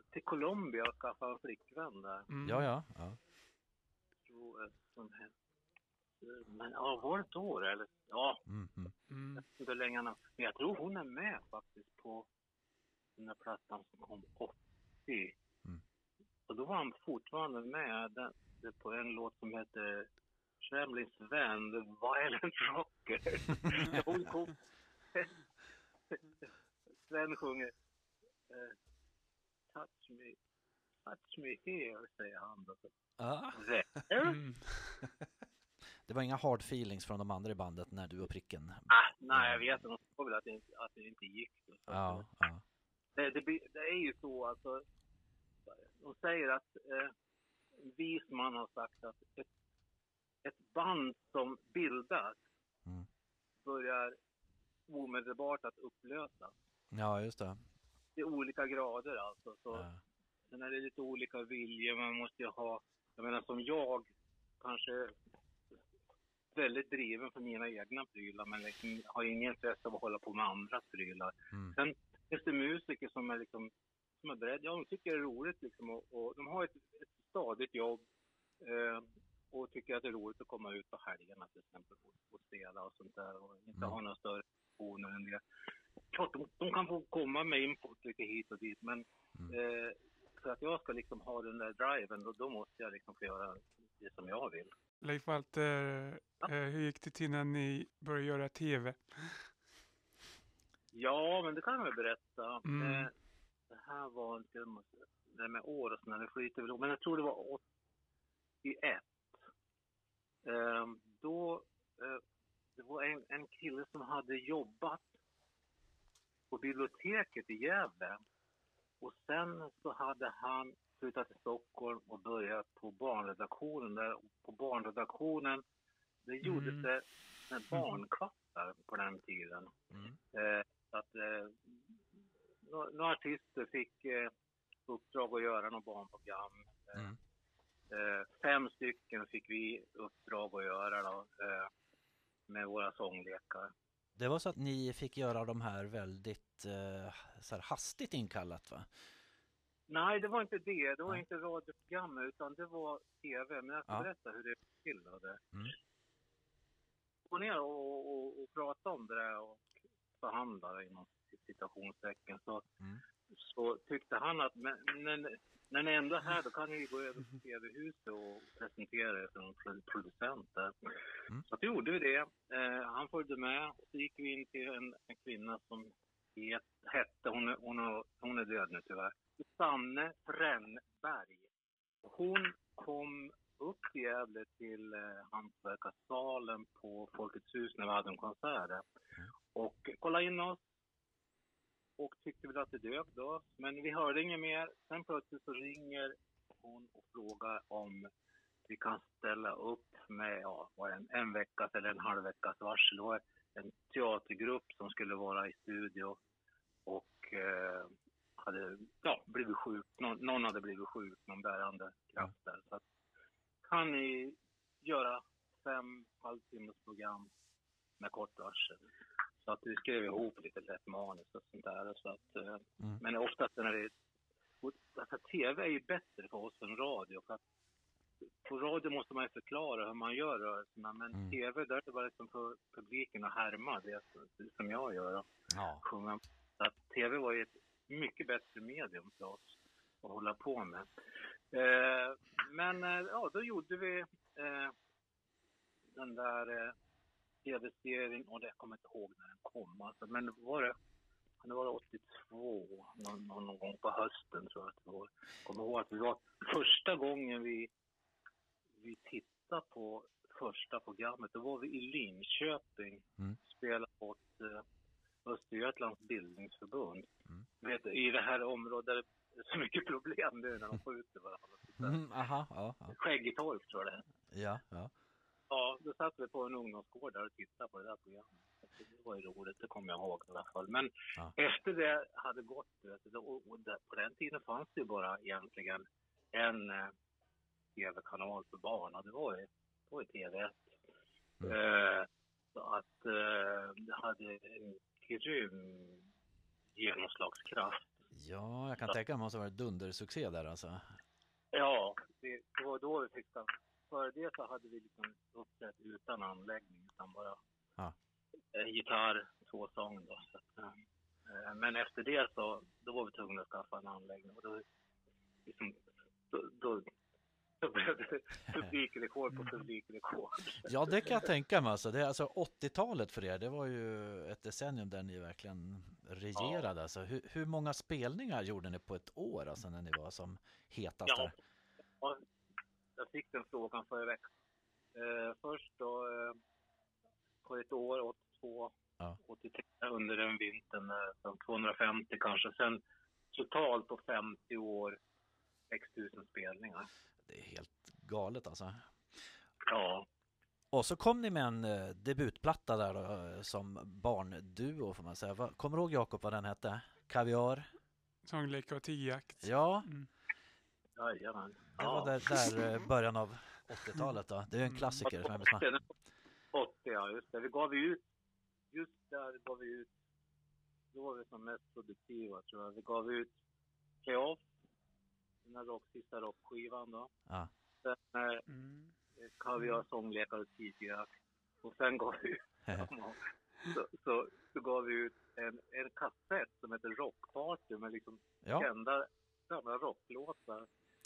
till Colombia och skaffade en flickvän där. Mm. Ja, ja. ja. jag, som hette. Men ja, var det då eller? Ja, Mm, mm. Mm. inte hur länge Men jag tror hon är med faktiskt på den där plattan som kom 80. Mm. Och då var han fortfarande med på en låt som heter Tremlings vän, The Violent Rocker. hon kom... Sven sjunger eh, Touch me, touch me here, säger han då. There? Mm. Det var inga hard feelings från de andra i bandet när du och pricken. Ah, nej, jag vet. De sa väl att det inte, att det inte gick. Ja, ja. Det, det, det är ju så alltså. De säger att eh, en vis man har sagt att ett, ett band som bildas Mm. börjar omedelbart att upplösas. ja just det. Det är olika grader alltså. Så Ja. Sen är det lite olika viljor. Man måste ju ha, jag menar som jag, kanske väldigt driven för mina egna prylar men liksom har ingen intresse av att hålla på med andras prylar. Mm. Sen finns det musiker som är liksom som är beredda, ja de tycker det är roligt liksom och, och de har ett, ett stadigt jobb eh, och tycker att det är roligt att komma ut på helgerna till exempel och, och spela och sånt där och inte Mm. ha några större ambitioner än det. Klart, de, de kan få komma med input lite hit och dit men Mm. eh, för att jag ska liksom ha den där driven då, då måste jag liksom få göra det som jag vill. Leif Walter, Ja. eh, hur gick det till när ni började göra tv? Ja, men det kan jag väl berätta. Mm. Eh, det här var inte, det här med år och sådär, det flyter väl men jag tror det var 81. Eh, då, eh, det var en, en kille som hade jobbat på biblioteket i Gävle. Och sen så hade han flyttat till Stockholm och börjat på barnredaktionen där. På barnredaktionen, det gjordes Mm. det med barnkvastar på den tiden. Mm. Eh, så att eh, några, några artister fick eh, uppdrag att göra något barnprogram. Eh, Mm. eh, fem stycken fick vi uppdrag att göra då, eh, med våra sånglekar. Det var så att ni fick göra de här väldigt eh, så här hastigt inkallat va? Nej, det var inte det. Det var Nej. inte radioprogram utan det var tv. Men jag ska Ja. berätta hur det gick till. Mm. Gå ner och, och, och prata om det där och förhandla inom citationstecken. Så, Mm. så tyckte han att men, men när ni ändå är här, då kan ni gå över till TV-huset och presentera er som pro- producent där. Mm. Så då gjorde vi det. Eh, han följde med. Och så gick vi in till en, en kvinna som het, hette, hon är, hon, är, hon är död nu tyvärr, Sanne Brännberg. Hon kom upp till Gävle till eh, Hantverkarsalen på Folkets hus när vi hade en konsert där. Och kollade in oss och tyckte väl att det dög då. Men vi hörde inget mer. Sen plötsligt så ringer hon och frågar om vi kan ställa upp med ja, en, en veckas eller en halv veckas varsel. Det var en teatergrupp som skulle vara i studio och eh, hade ja, blivit sjuk. Någon, någon hade blivit sjuk, någon bärande kraft där. Så att, kan ni göra fem halvtimmes program med kort varsel? Så att vi skrev ihop lite lätt manus och sånt där. Så att, eh, Mm. Men oftast när det är... Alltså, TV är ju bättre för oss än radio. För att på radio måste man ju förklara hur man gör rörelserna. Men Mm. TV, där är det bara liksom för publiken att härma det som jag gör. Och Ja. sjunga. Så att TV var ju ett mycket bättre medium för oss att hålla på med. Eh, men eh, ja, då gjorde vi eh, den där eh, tv-serien och det jag kommer inte ihåg när kom. Alltså, men var det, det vara 82, någon, någon gång på hösten tror jag att det var. Kommer ihåg att det var första gången vi, vi tittade på första programmet. Då var vi i Linköping, Mm. spelade åt eh, Östergötlands bildningsförbund. Mm. Vet, I det här området där det är så mycket problem nu när de skjuter varandra. Mm, aha, ja, ja. Skäggetorp tror jag det är. Ja, ja. Ja, då satt vi på en ungdomsgård där och tittade på det där programmet. Så Det var ju roligt, det kommer jag ihåg i alla fall. Men Ja. efter det hade gått, du, och, och där, på den tiden fanns det ju bara egentligen en eh, tv-kanal för barn och det var ju, det var ju TV1. Mm. Eh, så att eh, det hade en grym genomslagskraft. Ja, jag kan tänka mig att det måste ha varit dundersuccé där alltså. Ja, det, det var då vi fick den. Före det så hade vi liksom uppträtt utan anläggning, utan bara Ja. Eh, gitarr, två sång då. Så att, eh, men efter det så, då var vi tvungna att skaffa en anläggning och då, liksom, då, då, blev det publikrekord på publikrekord. Ja, det kan jag tänka mig. Alltså, det är alltså 80-talet för er, det var ju ett decennium där ni verkligen regerade. Alltså, hur, hur många spelningar gjorde ni på ett år alltså, när ni var som hetast? Ja. Ja, jag fick den frågan förra veckan. Eh, först då, eh, på ett år, 82, Ja. 83, under den vintern, eh, så 250 kanske. Sen totalt på 50 år, 6000 spelningar. Det är helt galet alltså. Ja, Och så kom ni med en eh, debutplatta där då, eh, som barnduo får man säga. Vad- Kommer du ihåg Jakob vad den hette? Kaviar? Sångleka och tiljakt. Ja, Mm. jajamän. det var där, där eh, början av 80-talet då. Det är ju en klassiker. Som jag vet, man- 80, ja just det. Vi gav ut, just där gav vi ut, då var vi som mest produktiva tror jag. Vi gav ut Playoff, den här rock, sista rockskivan då. Ja. Sen eh, Mm. Kaviar, sånglekar och tidigare. Och sen gav vi ut, så, så, så gav vi ut en, en kassett som heter Rockparty med liksom Ja. kända gamla rocklåtar.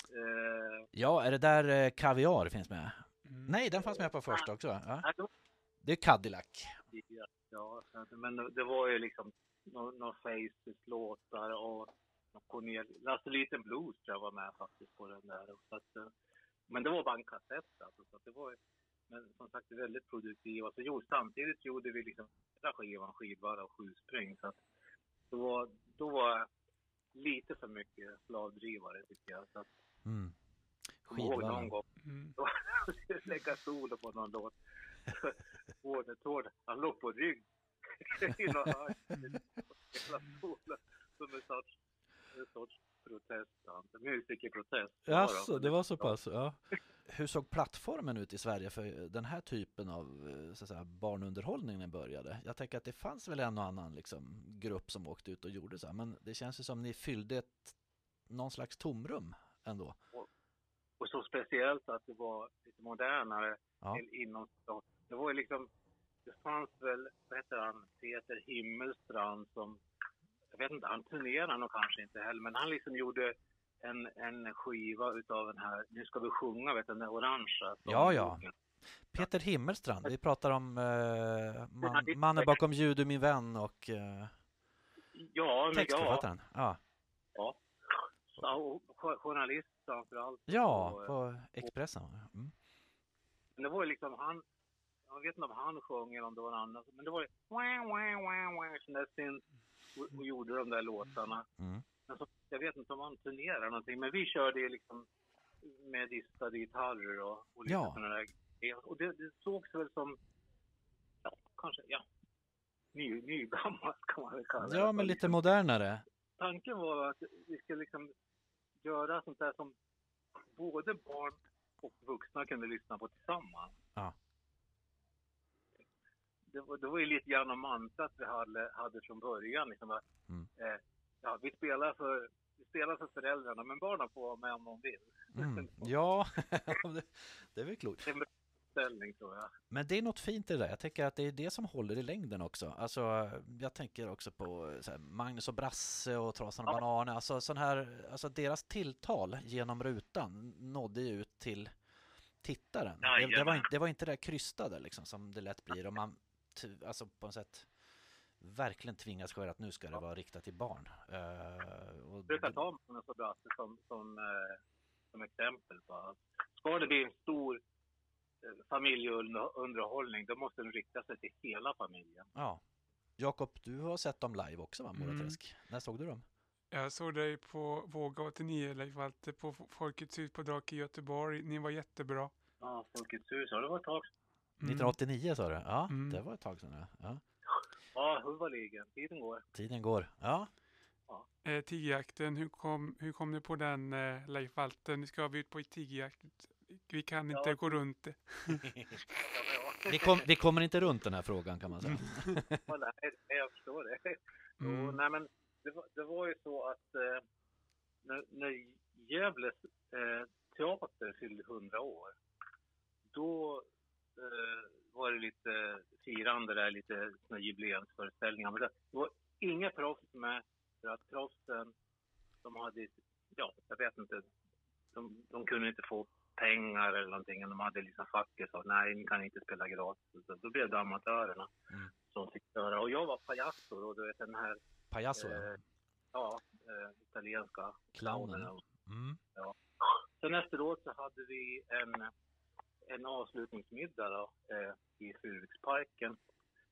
Eh, ja, är det där eh, Kaviar finns med? Mm. Nej, den fanns med på första också. Ja. då- Det är Cadillac. Ja, men det var ju liksom några Faces-låtar och Cornel, Lasse Liten Blues tror jag var med faktiskt på den där. Så att, eh, men det var bara en kassett alltså, så att det var men som sagt väldigt produktiva. Så jo, samtidigt gjorde vi liksom hela skivan skivbara och sju spring. Så att det var, då var lite för mycket slavdrivare tycker jag. Så att, Mm. kom Mm. lägga solo på någon låt. Vården Tord, han låg på rygg i någon hörn. Hela solen som en sorts, en sorts protest, musikerprotest. Jaså, det var så pass? Ja. Hur såg plattformen ut i Sverige för den här typen av eh, så att säga, barnunderhållning när den började? Jag tänker att det fanns väl en och annan liksom, grupp som åkte ut och gjorde så här, men det känns ju som ni fyllde ett, någon slags tomrum ändå. Och så speciellt att det var lite modernare Ja. inom Det var ju liksom, det fanns väl, vad heter han, Peter Himmelstrand som, jag vet inte, han turnerade nog kanske inte heller, men han liksom gjorde en, en skiva utav den här, nu ska vi sjunga, vet du, den orangea. Ja, ja. Peter Himmelstrand, vi pratar om Ja, man, mannen bakom Ljud min vän och eh, Ja, ja, textförfattaren. Ja. ja, och jo- journalist framförallt. ja, Och, eh, på Expressen. Mm. Men det var ju liksom han, jag vet inte om han sjöng eller om det var någon annan, men det var ju sån där synt och, och gjorde de där låtarna. Mm. Men så, jag vet inte om han turnerar någonting, men vi körde ju liksom med distade gitarrer och, och lite Ja. sådana där. Och det, det sågs väl som, ja, kanske, ja, ny, nygammalt kan man väl kalla det. Ja, men lite modernare. Tanken var att vi skulle liksom göra sånt där som både barn och vuxna kunde lyssna på tillsammans. Ja. Det var, det var ju lite grann om mantrat vi hade, hade från början. Liksom att, Mm. eh, ja, vi, spelar för, vi spelar för föräldrarna, men barnen får vara med om de vill. Mm. Ja, det, det är väl klokt. Det ställning tror jag. Men det är något fint i det där. Jag tänker att det är det som håller i längden också. Alltså, jag tänker också på här, Magnus och Brasse och Trasan och Ja. Bananer. Alltså, sån här, alltså deras tilltal genom rutan nådde ju ut till tittaren. Det, det, var, det var inte det där krystade liksom som det lätt blir om man alltså på något sätt verkligen tvingas sköra att nu ska det vara riktat till barn. Eh, och brukar ta Magnus och Brasse som, som, eh, som exempel. På. Ska det bli en stor familjeunderhållning, då måste den rikta sig till hela familjen. Ja. Jakob, du har sett dem live också va, Mm. När såg du dem? Jag såg dig på Våga 89, Leif Walter, på Folkets hus på Drake i Göteborg. Ni var jättebra. Ja, Folkets hus, ja det var ett tag. Mm. 1989 sa du? Ja, Mm. det var ett tag sedan. ja. Ja. Ja, huvudligen. Tiden går. Tiden går. Ja, Eh, tigerjakten, hur kom, hur kom du på den eh, Leif Walter? Nu ska vi ut på tigerjakt. Vi kan inte Ja. gå runt det. Vi, kom, vi kommer inte runt den här frågan kan man säga. Ja, nej, jag förstår det. Mm. nej, men det, var, det var ju så att eh, när, när Gävles eh, teater fyllde 100 år, då eh, var det lite firande där, lite jubileumsföreställningar. Men det var inga proffs med, för att proffsen, de hade, ja, jag vet inte, de, de kunde inte få pengar eller någonting. De hade liksom facket sa nej, ni kan inte spela gratis. Så Då blev det amatörerna Mm. som fick göra. Och jag var pajasso och du vet den här, Pajasso, ja. eh, ja, eh, italienska clownen. Mm. Sen efteråt så hade vi en, en avslutningsmiddag då, eh, i Furuviksparken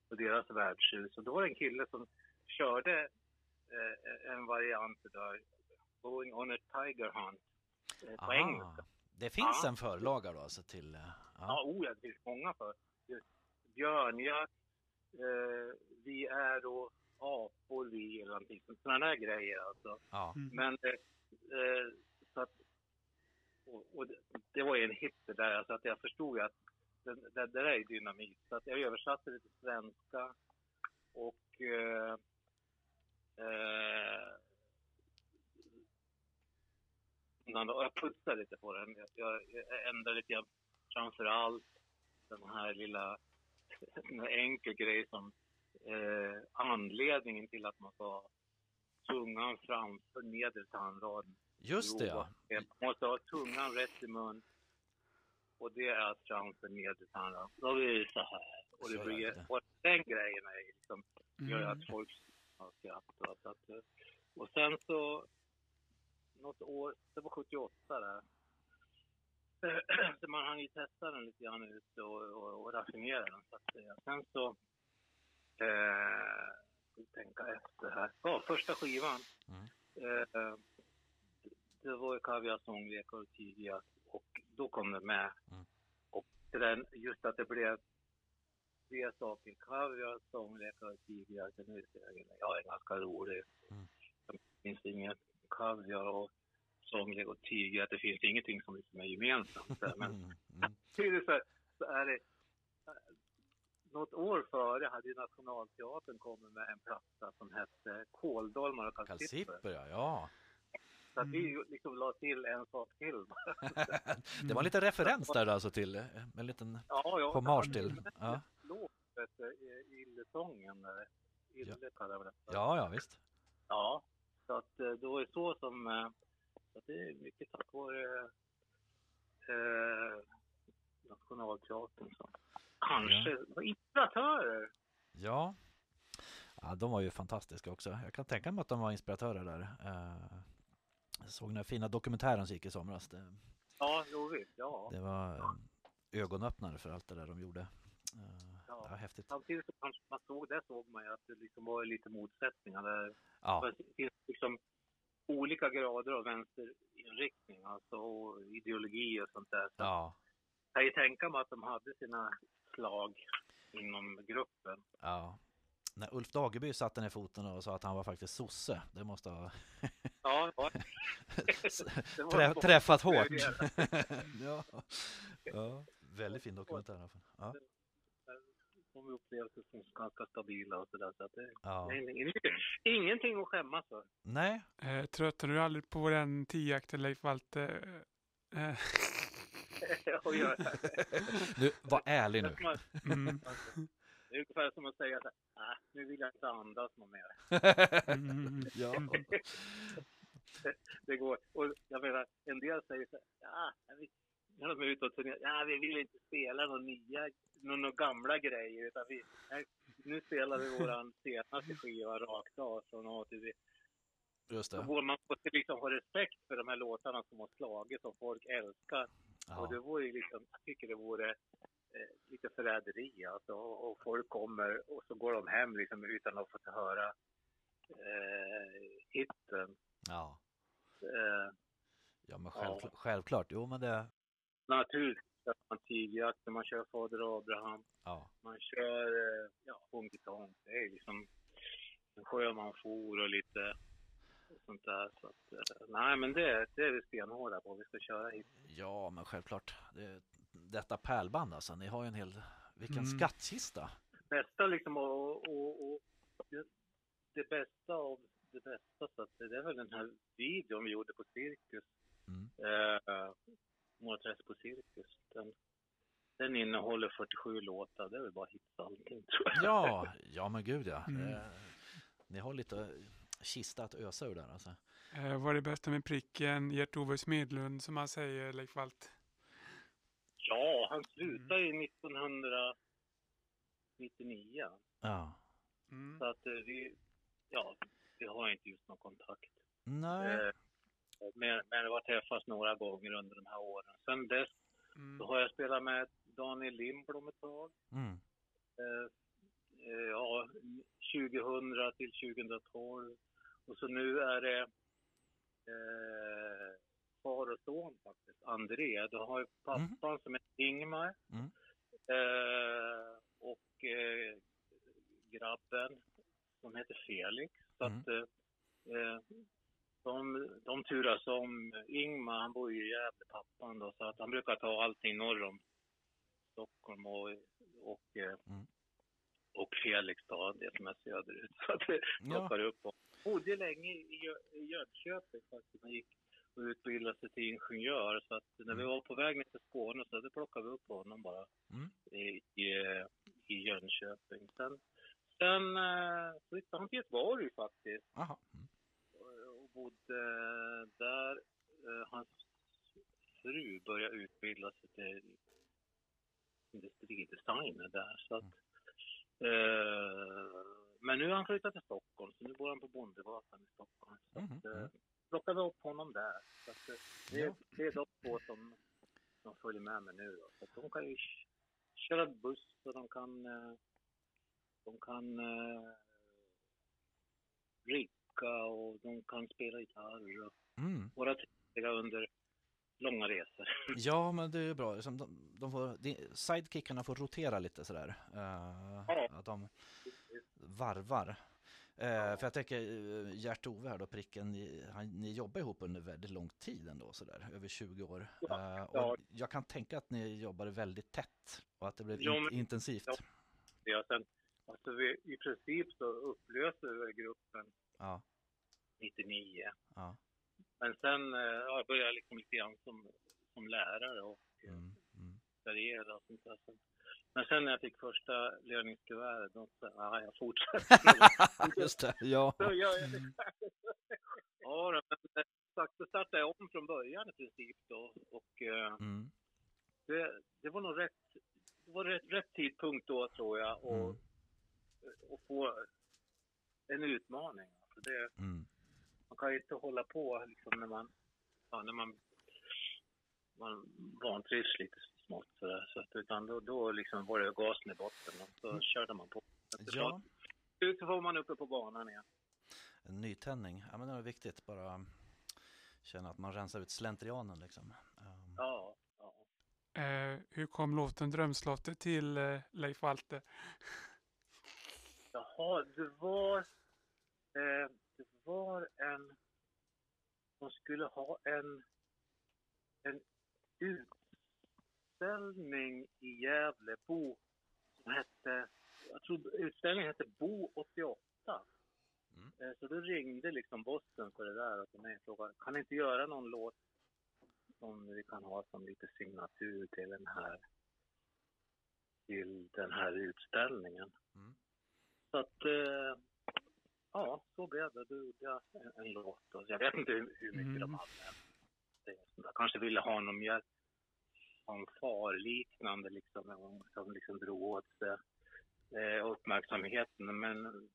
på deras värdshus. Och då var det en kille som körde eh, en variant där, Going on a Tiger Hunt eh, på engelska. Det finns Ja. en förlaga då alltså till... eh, Ja, Ja. oh, ja, det finns många för. Björnjakt, eh, vi är och apor vi eller någonting. Sådana där grejer alltså. ja. Mm. Men eh, eh, så att, och, och det, det var ju en hit det där, så att jag förstod att det, det, det där är dynamit. Så att jag översatte det till svenska och eh, eh, och jag putsade lite på den. Jag, jag, jag ändrade lite grann, framför allt den här lilla, en enkel grej som eh, anledningen till att man ska tungan framför nedre tandraden. Just det ja. Man måste ha tungan rätt i mun. Och det är att framför nedre tandraden. Då blir det så här. Och, det blir, det. och den grejen är liksom, gör Mm. att folk har skratt. att, eh, och sen så, något år, det var 78 där. Så man hann ju testa den lite grann ut och, och, och raffinera den. Så att säga. Sen så, eh, ska vi tänka efter här. Ja, första skivan. Mm. Eh, det var ju Kaviar, sånglekar och tidigare och då kom det med. Mm. Och där, just att det blev tre saker. Kaviar, sånglekar och tidigare. Sen är det, jag är ganska rolig. Mm. Det finns inget kaviar och sånglek och tiger. Det finns ingenting som liksom är gemensamt. där. Men Mm. Mm. så, så är det eh, något år före hade ju Nationalteatern kommit med en platta som hette Kåldolmar och kalsipper. Kalsipper ja. ja. Så att vi ju liksom la till en sak till. Det var en liten referens där alltså till, eh, en liten Ja, ja. hommage till. Ja, Låt, vet du, i Illesången. Ille kallar vi det. ja, ja visst. Ja, så att eh, det var ju så som, eh, så att det är mycket tack vare eh, Nationalteatern. Så. Kanske ja. inspiratörer. Ja. ja, de var ju fantastiska också. Jag kan tänka mig att de var inspiratörer där. Eh, jag såg den här fina dokumentären som gick i somras. Det, Ja, jo visst. Ja. det var ögonöppnare för allt det där de gjorde. Ja. ja, häftigt. Samtidigt så kanske man såg, där såg man ju att det liksom var lite motsättningar. Där. Ja, Det finns liksom olika grader av vänsterinriktning, alltså och ideologi och sånt där. Så ja, Jag kan ju tänka mig att de hade sina slag inom gruppen. ja. När Ulf Dageby satte ner foten och sa att han var faktiskt sosse, det måste ha Ja, ja. Trä, träffat hårt. ja. ja, väldigt fin dokumentär. Ja, De upplevs som ganska stabila och sådär. Så att det, ja. det är ingenting, ingenting att skämmas för. Nej, Eh, tröttnar du aldrig på den tioakten Leif Walter? Eh, göra. nu, var ärlig nu. Mm, det är ungefär som att säga så här, "Ah, nu vill jag inte andas något mer. mm, ja. Det går. Och jag menar, en del säger så här, vill- när de är ute och turnerar, ja, vi vill inte spela några nya, några gamla grejer, utan vi, nej, nu spelar vi våran senaste skiva rakt av från A till B. Just det. borde man måste liksom ha respekt för de här låtarna som har slagit, som folk älskar. Och det Ja, vore ju liksom, jag tycker det vore eh, lite förräderi alltså. Och, och folk kommer och så går de hem liksom utan att få höra eh, hitten. ja. Eh, ja men självklart, självklart. Jo, men det... naturligtvis att man tigjakt, man kör Fader Abraham, Ja, man kör eh, ja, Honky. Det är liksom en sjöman for och lite sånt där. Så att, eh, nej, men det, det är vi stenhårda på. Vi ska köra hit. ja men självklart. Det, detta pärlband alltså, ni har ju en hel... Vilken Mm. skattkista. bästa liksom och, och, och det, det bästa av det bästa så att det är väl den här videon vi gjorde på Cirkus. Mm. Eh, Målträsk på Cirkus. Den, den innehåller 47 låtar. Det är väl bara hits allting tror jag. Ja, ja men gud ja. Mm. Eh, ni har lite kista att ösa ur där alltså. eh, vad är det bästa med pricken Gert-Ove Smedlund som han säger Leif Walt? Ja, han slutade ju 1999. Ja. Mm. Så att eh, vi, ja, vi har inte just någon kontakt. Nej. Eh, men, men det har träffats några gånger under de här åren. Sen dess Mm. Då har jag spelat med Daniel Lindblom ett tag. Mm. Eh, eh, ja, 2000 till 2012. Och så nu är det eh, far och son faktiskt, André. Då har jag pappan som är Ingmar. Mm. Eh, och eh, grabben som heter Felix. Så Mm. att, eh, eh, de, de turas om. Ingmar, han bor ju i Gävle, pappan då, så att han brukar ta allting norr om Stockholm och, och, eh, Mm. och Felix då, det som är söderut. Så att det Ja. plockar upp och bodde länge i, i Jönköping faktiskt. Han gick och utbildade sig till ingenjör. Så att när vi Mm. var på väg ner till Skåne så plockade vi upp honom bara Mm. i, i, i Jönköping. Sen, sen eh, flyttade han till Göteborg faktiskt Aha. Mm. Bodde där. Eh, Hans fru började utbilda sig till industridesigner där. Så att, eh, men nu har han flyttat till Stockholm, så nu bor han på Bondegatan i Stockholm. Så att, mm. plockade upp honom där. Så att, det, Ja. det är de två som, som följer med mig nu. Då. Så att de kan ju köra buss och de kan, de kan eh, rigga och de kan spela gitarr och Mm. vara trevliga under långa resor. Ja, men det är bra. De, de får, de, sidekickarna får rotera lite sådär. Uh, Ja. att de varvar. Eh, För jag tänker, uh, Gert-Ove här då, pricken, ni, han, ni jobbar ihop under väldigt lång tid ändå sådär, över 20 år. Ja, Eh, och ja. Jag kan tänka att ni jobbade väldigt tätt och att det blev Ja, in, men- intensivt. ja. Ja, sen, alltså vi, I princip så upplöste gruppen Ja, 99. ja. Men sen eh, ja, jag började jag liksom lite grann som, som lärare och eh, Mm, mm. och sånt där. Men sen när jag fick första löningskuvertet, då sa jag, ja, jag fortsätter. Just det, ja. Så gör jag det. Ja, men eh, sagt, så startade jag om från början i princip då. Och Mm. det, det var nog rätt, det var rätt, rätt tidpunkt då tror jag. Och, Mm. och få en utmaning. Alltså det, Mm. man kan ju inte hålla på liksom när man, ja, när man, man vantrivs lite smått sådär. Så att, utan då, då liksom var det gasen i botten och så Mm. körde man på. Ja, slut så var man uppe på banan igen. en nytändning. Ja, men det är viktigt. Bara känna att man rensar ut slentrianen liksom. Um, Ja, ja. Eh, hur kom låten Drömslottet till eh, Leif Walter? Jaha, det var, eh, det var en, de skulle ha en, en utställning i Gävle, Bo, som hette, jag tror utställningen hette Bo 88. Mm. Eh, Så då ringde liksom bossen för det där och mig frågade, kan ni inte göra någon låt som vi kan ha som lite signatur till den här, till den här utställningen? Mm. Så att, eh, ja, så blev det. Då gjorde jag en, en låt. Och jag vet inte hur, hur mycket Mm. de hade. Där. Kanske ville ha någon mer fanfarliknande liksom, som liksom drog åt sig eh, uppmärksamheten. Men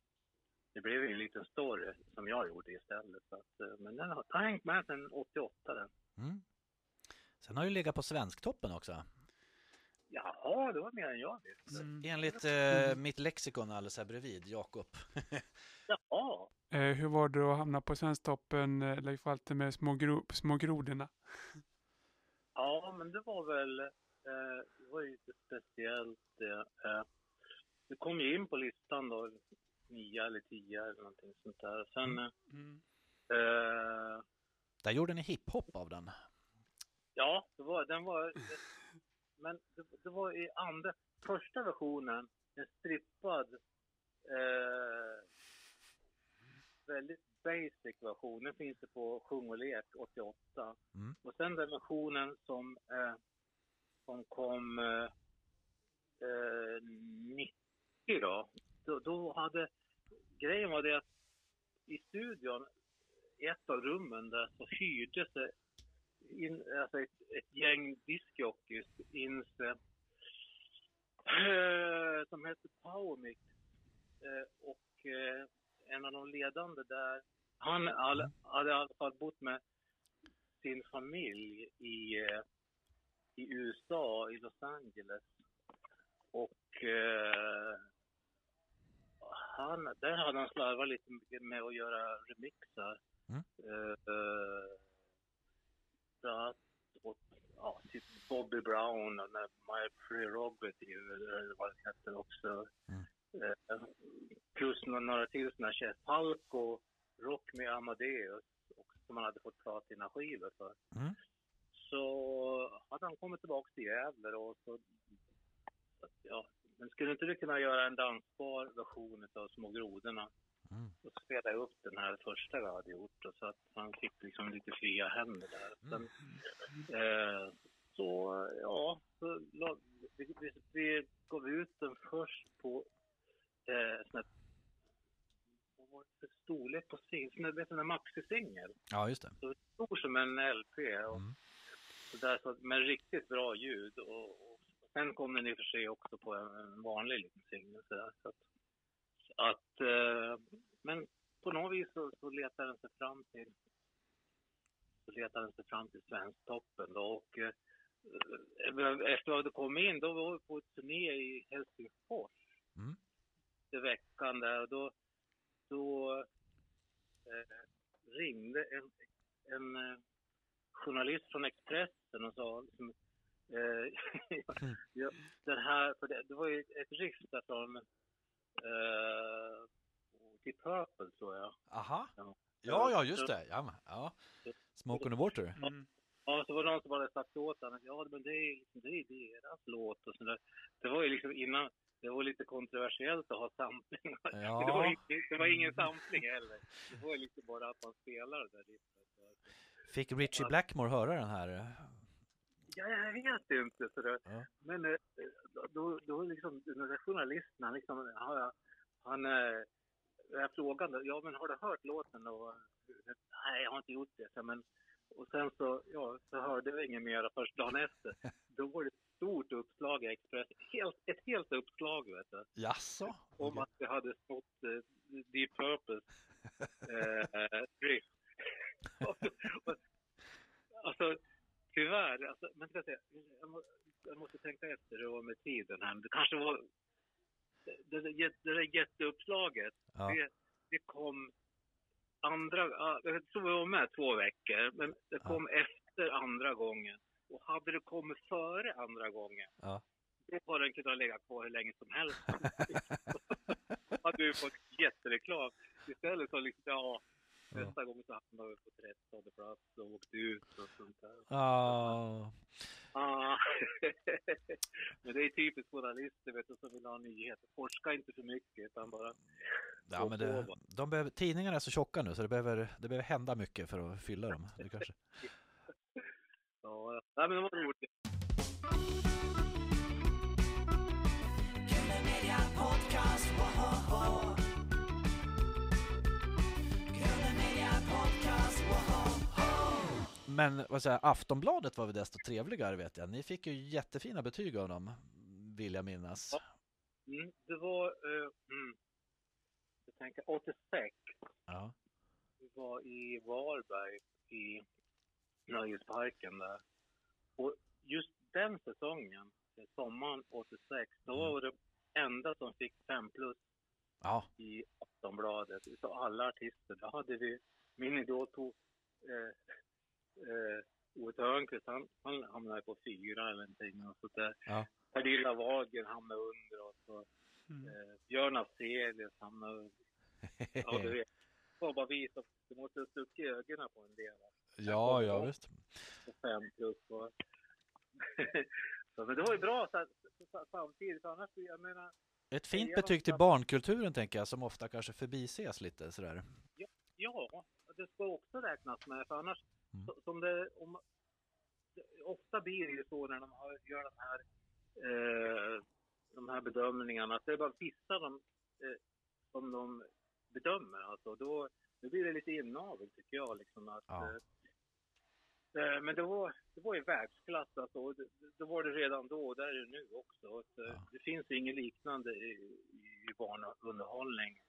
det blev ju en liten story som jag gjorde istället. Så att, eh, men den har, har hängt med sedan 88 den. Mm. Sen har du legat på Svensktoppen också. Jaha, det var mer än jag visste. Mm. Enligt eh, mitt lexikon alldeles här bredvid, Jakob. Jaha, Eh, hur var det att hamna på Svensktoppen, eh, Leif Walter, med små, gro små grodorna? Ja, men det var väl, eh, det var ju lite speciellt det. Eh, vi kom ju in på listan då, nio eller tio eller någonting sånt där. Sen, Mm. eh, Där gjorde ni hiphop av den. ja, det var, den var, men det, det var i andra, första versionen, en strippad, eh, väldigt basic version. Den finns det på Sjung och lek 88. Mm. Och sen den versionen som, eh, som kom eh, eh, 90 då, då, då hade, grejen var det att i studion, i ett av rummen där, så hyrdes det in, alltså ett, ett gäng discjockeys in sig, eh, som hette Powermix. Eh, och eh, en av de ledande där, han all, hade i alla fall bott med sin familj i, i USA, i Los Angeles. Och eh, han, där hade han slarvat lite med att göra remixar. Mm. Eh, att, och, ja, typ Bobby Brown och My Prerogative, eller vad det heter också. Mm. Eh, plus några, några till sådana här tjejer. Falco, Rock med Amadeus, och, som han hade fått platinaskivor för. Mm. Så hade han kommit tillbaka till Gävle då, så, ja, men skulle inte du kunna göra en dansbar version av Små grodorna? Mm. och spela upp den här första vi hade gjort och så att han fick liksom lite fria händer där. Sen, eh, så ja, så, vi, vi, vi gav ut den först på eh, sån här, vad var det för storlek på singel? Vet du, en maxisingel. Ja, just det. Så stor som en LP och Mm. så där, så, med riktigt bra ljud. Och, och sen kom den i och för sig också på en, en vanlig liten singel. Så där, så att, att, eh, men på något vis så, så letar den sig fram till så letar den sig fram till Svensktoppen då. Och eh, efter att hade kommit in, då var vi på ett turné i Helsingfors. Mm. I veckan där och då, då eh, ringde en, en eh, journalist från Expressen och sa liksom, eh, ja, den här, för det, det var ju ett där från eh, Deep Purple tror jag. Aha. Ja. Ja, ja, just det. Ja, ja. Smoke on the water. Mm. Ja, så var det någon som hade sagt åt honom att ja, men det är, liksom, det är deras låt och sådär. Det var ju liksom innan, det var lite kontroversiellt att ha sampling. Ja. Det, var, inte- det var ingen sampling heller. Det var ju liksom bara att man spelade det där riffet. Fick Richie Blackmore höra den här? Ja, jag vet inte. Så det, Ja. Men eh, då, då liksom, den där journalisten, han liksom, han, han eh, jag frågade, ja men har du hört låten? Och, nej, jag har inte gjort det. Så, men Och sen så, ja, så hörde vi inget mer först dagen efter. Då var det ett stort uppslag i Expressen. Helt, ett helt uppslag vet du. Jaså? Om att det hade stått eh, Deep Purples eh, drift. alltså, tyvärr. Alltså, men ska jag, säga, jag, må, jag måste tänka efter hur det var med tiden här. Det kanske var... Det, det, det, där jätteuppslaget, Ja. det, det kom andra... ja, Jag tror jag var med två veckor, men det Ja. kom efter andra gången. Och hade det kommit före andra gången, Ja. då hade den kunnat ligga kvar hur länge som helst. hade du fått jättereklam. Istället så liksom, ja, Ja. nästa gång så hamnade vi på 13 plats och åkte ut och sånt där. Ja. Ah. men det är typiskt journalister vet du, som vill ha nyheter. Forska inte för mycket utan bara Ja, men det, de behöver, tidningarna är så tjocka nu så det behöver, det behöver hända mycket för att fylla dem. Det kanske. Ja, nej, men det var roligt. Kule Media Podcast, woho! Men vad säger, Aftonbladet var väl desto trevligare vet jag. Ni fick ju jättefina betyg av dem, vill jag minnas. Mm, det var, eh, mm, jag tänker 86. Ja. Vi var i Varberg i nöjesparken där. Och just den säsongen, eh, sommaren 86, då Mm. var det enda som fick 5 plus Ja. i Aftonbladet. Utav alla artister. Då hade vi, min idol tog eh, eh, Ove Thörnqvist, han, han hamnade på fyra eller någonting. Och så där. Ja. Pernilla Wahlgren hamnade under oss. Och, Mm. eh, Björn Afzelius hamnade Ja, du vet. Det var bara vi som, du måste ha stuckit ögonen på en del. ja, ja visst. På fem plus. Och... så, men det var ju bra så, så, så, samtidigt. Annars, jag menar, Ett fint Ja, betyg till ja. barnkulturen tänker jag, som ofta kanske förbises lite sådär. ja, det ska också räknas med. För annars, Mm. så, som det, om, ofta blir det ju så när de har, gör de här, eh, de här bedömningarna, att det är bara vissa de, eh, som de bedömer. Alltså, då, då blir det lite inavel tycker jag. Liksom, att, Ja. eh, Eh, Men det var, det var i världsklass alltså. Det, det var det redan då och det är det nu också. Att, eh, Ja. Det finns inget liknande i, i barnunderhållning.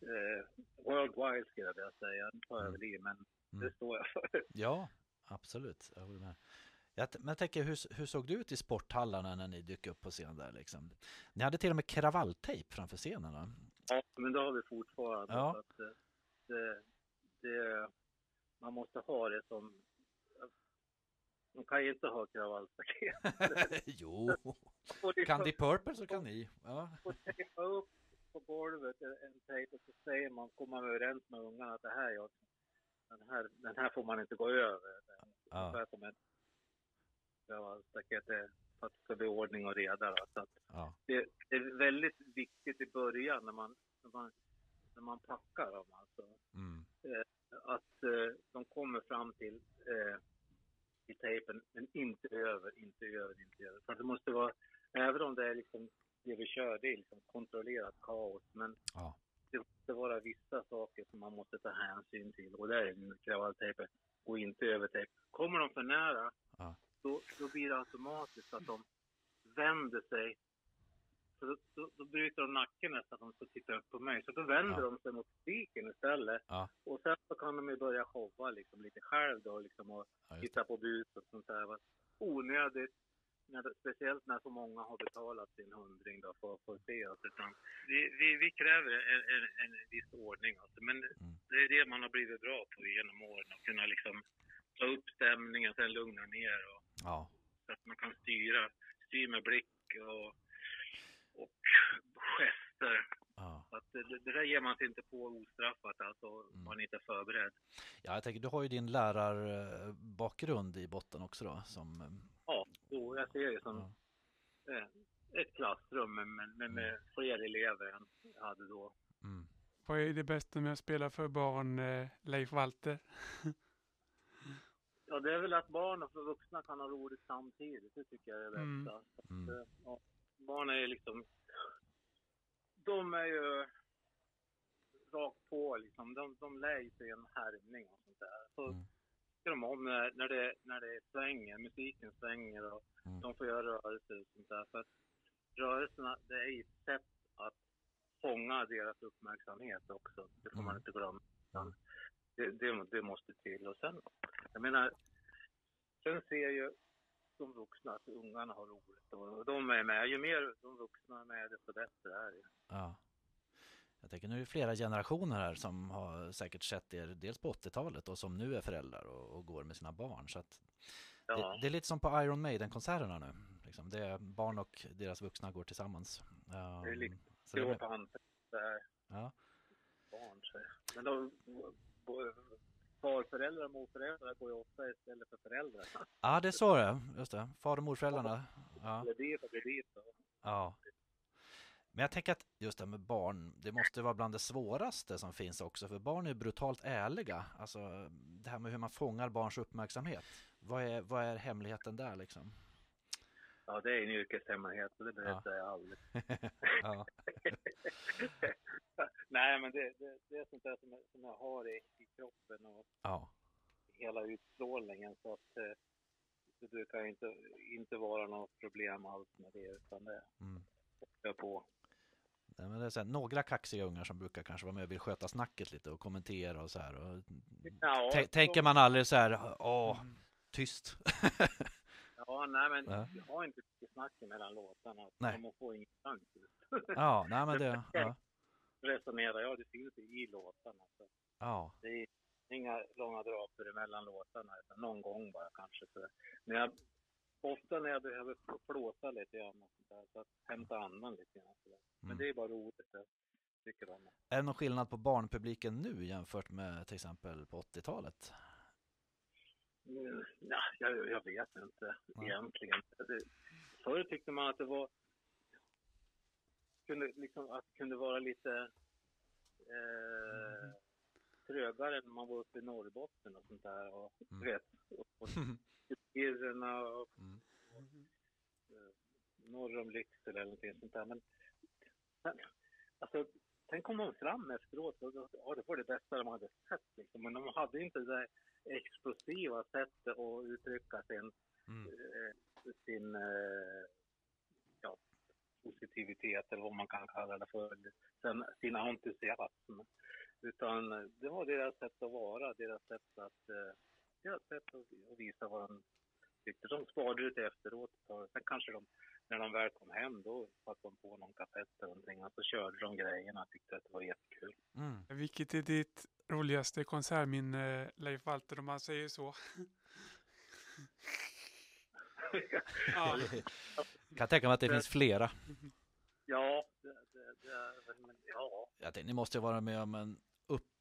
Eh, worldwide skulle jag vilja säga. Nu tar jag väl i, men Mm. det står jag för. Ja, absolut. Jag håller med. Jag, men jag tänker, hur, hur såg det ut i sporthallarna när ni dök upp på scen där liksom? Ni hade till och med kravalltejp framför scenen va? Ja, men det har vi fortfarande. Ja. Att, eh, det, det, man måste ha det som... Man kan ju inte ha kravallstaket. jo, kan Deep Purple så kan ni. Ja. och tejpa upp på golvet en tejp och så säger man, kommer man överens med ungarna att det här, är, den här, den här får man inte gå över. Ja. Ett kravallstaket är för att det ska bli ordning och reda. Då. Så att Ja. det, det är väldigt viktigt i början när man, när man, när man packar dem. Alltså, Mm. att eh, de kommer fram till eh, i tejpen, men inte över, inte över, inte över. För att det måste vara, även om det är liksom det vi kör, det är liksom kontrollerat kaos, men Ja. Det måste vara vissa saker som man måste ta hänsyn till och det är kravalltejpen och inte över tejp. Kommer de för nära, Ja. då, då blir det automatiskt att de vänder sig så då, då, då bryter de nacken nästan om de ska titta upp på mig. Så då vänder Ja. de sig mot publiken istället. Ja. Och sen så kan de ju börja showa liksom lite själv då liksom och titta på bus och sånt där. Onödigt. När, speciellt när så många har betalat sin hundring då för att få se oss. Utan vi, vi, vi kräver en, en, en viss ordning alltså. Men Mm. det är det man har blivit bra på genom åren. Att kunna liksom ta upp stämningen, sen lugna ner och Ja. så att man kan styra, styra med blick och, och gester. Ja. Att det, det där ger man sig inte på ostraffat, alltså Mm. man inte är förberedd. ja, jag tänker, du har ju din lärarbakgrund i botten också då, som... jo, jag ser det som Ja. eh, ett klassrum med, med, med, med fler elever än jag hade då. Mm. Vad är det bästa med att spela för barn, eh, Leif Walter? Ja, det är väl att barn och vuxna kan ha roligt samtidigt. Det tycker jag är det Mm. bästa. Så att, Mm. eh, ja, barn är ju liksom... De är ju rakt på liksom. De, de lär sig en härmning och sånt där. Så Mm. Tycker de om när, när, det, när det svänger, musiken svänger och Mm. de får göra rörelser och sånt där. För att rörelserna, det är ju ett sätt att fånga deras uppmärksamhet också. Det får man Mm. inte glömma. Det, det, det måste till. Och sen, jag menar, sen ser ju de vuxna att ungarna har roligt och de är med. Ju mer de vuxna är med, desto bättre är det. Ja. Jag tänker nu är det flera generationer här som har säkert sett er dels på 80-talet och som nu är föräldrar och, och går med sina barn. Så Ja. det, det är lite som på Iron Maiden-konserterna nu. Liksom. Det är barn och deras vuxna går tillsammans. Ja, Det är lite så det på hand ja. barn. Så. Men då, bo- farföräldrar och morföräldrar går ju ofta istället för föräldrar. ja, det är så det är. Just det. Far och morföräldrarna. Ja. Eller dit och dit. Och. Ja. Men jag tänker att just det med barn, det måste vara bland det svåraste som finns också, för barn är brutalt ärliga. Alltså det här med hur man fångar barns uppmärksamhet. Vad är, vad är hemligheten där liksom? Ja, det är en yrkeshemlighet och det berättar jag aldrig. ja. Nej, men det, det, det är sånt där som jag, som jag har i, i kroppen och ja. hela utstrålningen. Så att eh, det brukar inte, inte vara något problem alls med det, utan det Mm. kör på. Men det är så här, några kaxiga ungar som brukar kanske vara med och vill sköta snacket lite och kommentera och så här. Och, Ja, tänker man aldrig så här, åh, tyst. Ja, nej men Ja. jag har inte mycket snack mellan låtarna. Nej. Man får ingen chans. ja, nej men det, ja, Resonerar jag, det finns i låtarna. Så ja, det är inga långa draper emellan låtarna, utan någon gång bara kanske. Så. Men jag, ofta när jag behöver flåsa lite grann och sånt där, så att hämta andan lite grann. Så där. Men Mm. det är bara roligt. Jag tycker om det. Är det någon skillnad på barnpubliken nu jämfört med till exempel på 80-talet? Mm, ja, jag, jag vet inte Nej. egentligen. Det, förr tyckte man att det var kunde, liksom, att det kunde vara lite eh, trögare när man var uppe i Norrbotten och sånt där. Och, Mm. vet, och Kiruna och Mm. eh, norr om Lycksele eller någonting sånt där. Men, men alltså, sen kom de fram efteråt och ja, det var det bästa de hade sett. Liksom. Men de hade inte det där explosiva sättet att uttrycka sin, Mm. eh, sin eh, ja, positivitet eller vad man kan kalla det för. Sen, sin entusiasm. Utan eh, det var deras sätt att vara, deras sätt att, eh, deras sätt att, visa vad de tyckte. De sparade det efteråt. Sen kanske de, när de väl kom hem, då satte de på någon kassett eller någonting och så körde de grejerna och tyckte att det var jättekul. Mm. Vilket är ditt roligaste konsertminne, Leif Walter, om man säger så? ja. Kan tänka mig att det finns flera. ja, det, det, det men ja. Jag tänkte, ni måste vara med om en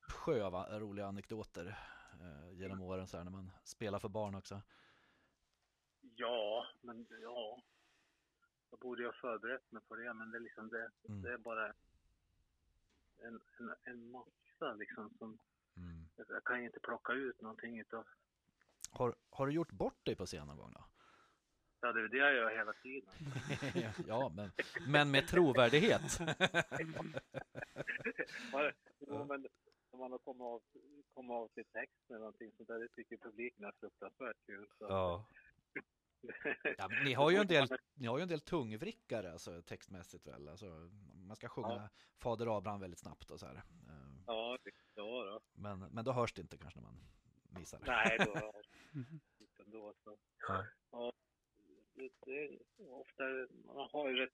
uppsjö av roliga anekdoter eh, genom åren så här när man spelar för barn också. Ja, men ja. Jag borde ju ha förberett mig på det, men det är liksom det, Mm. det är bara en, en, en massa liksom som Mm. jag kan inte plocka ut någonting utav. Har, har du gjort bort dig på scen någon gång då? Ja, det är det jag gör hela tiden. ja, men, men med trovärdighet. Ja, men när man har kommit av, kommit av till text eller någonting sånt där, det tycker publiken är fruktansvärt kul. Så. ja. Ja, ni har ju en del, ni har ju en del tungvrickare alltså, textmässigt väl? Alltså, man ska sjunga Ja. Fader Abraham väldigt snabbt och så här. Eh, Ja, det- ja då. Men, men då hörs det inte kanske när man visar det. Nej, då. Mhm. Utan då så. Ja. Ja, det, det ofta, man har ju rätt,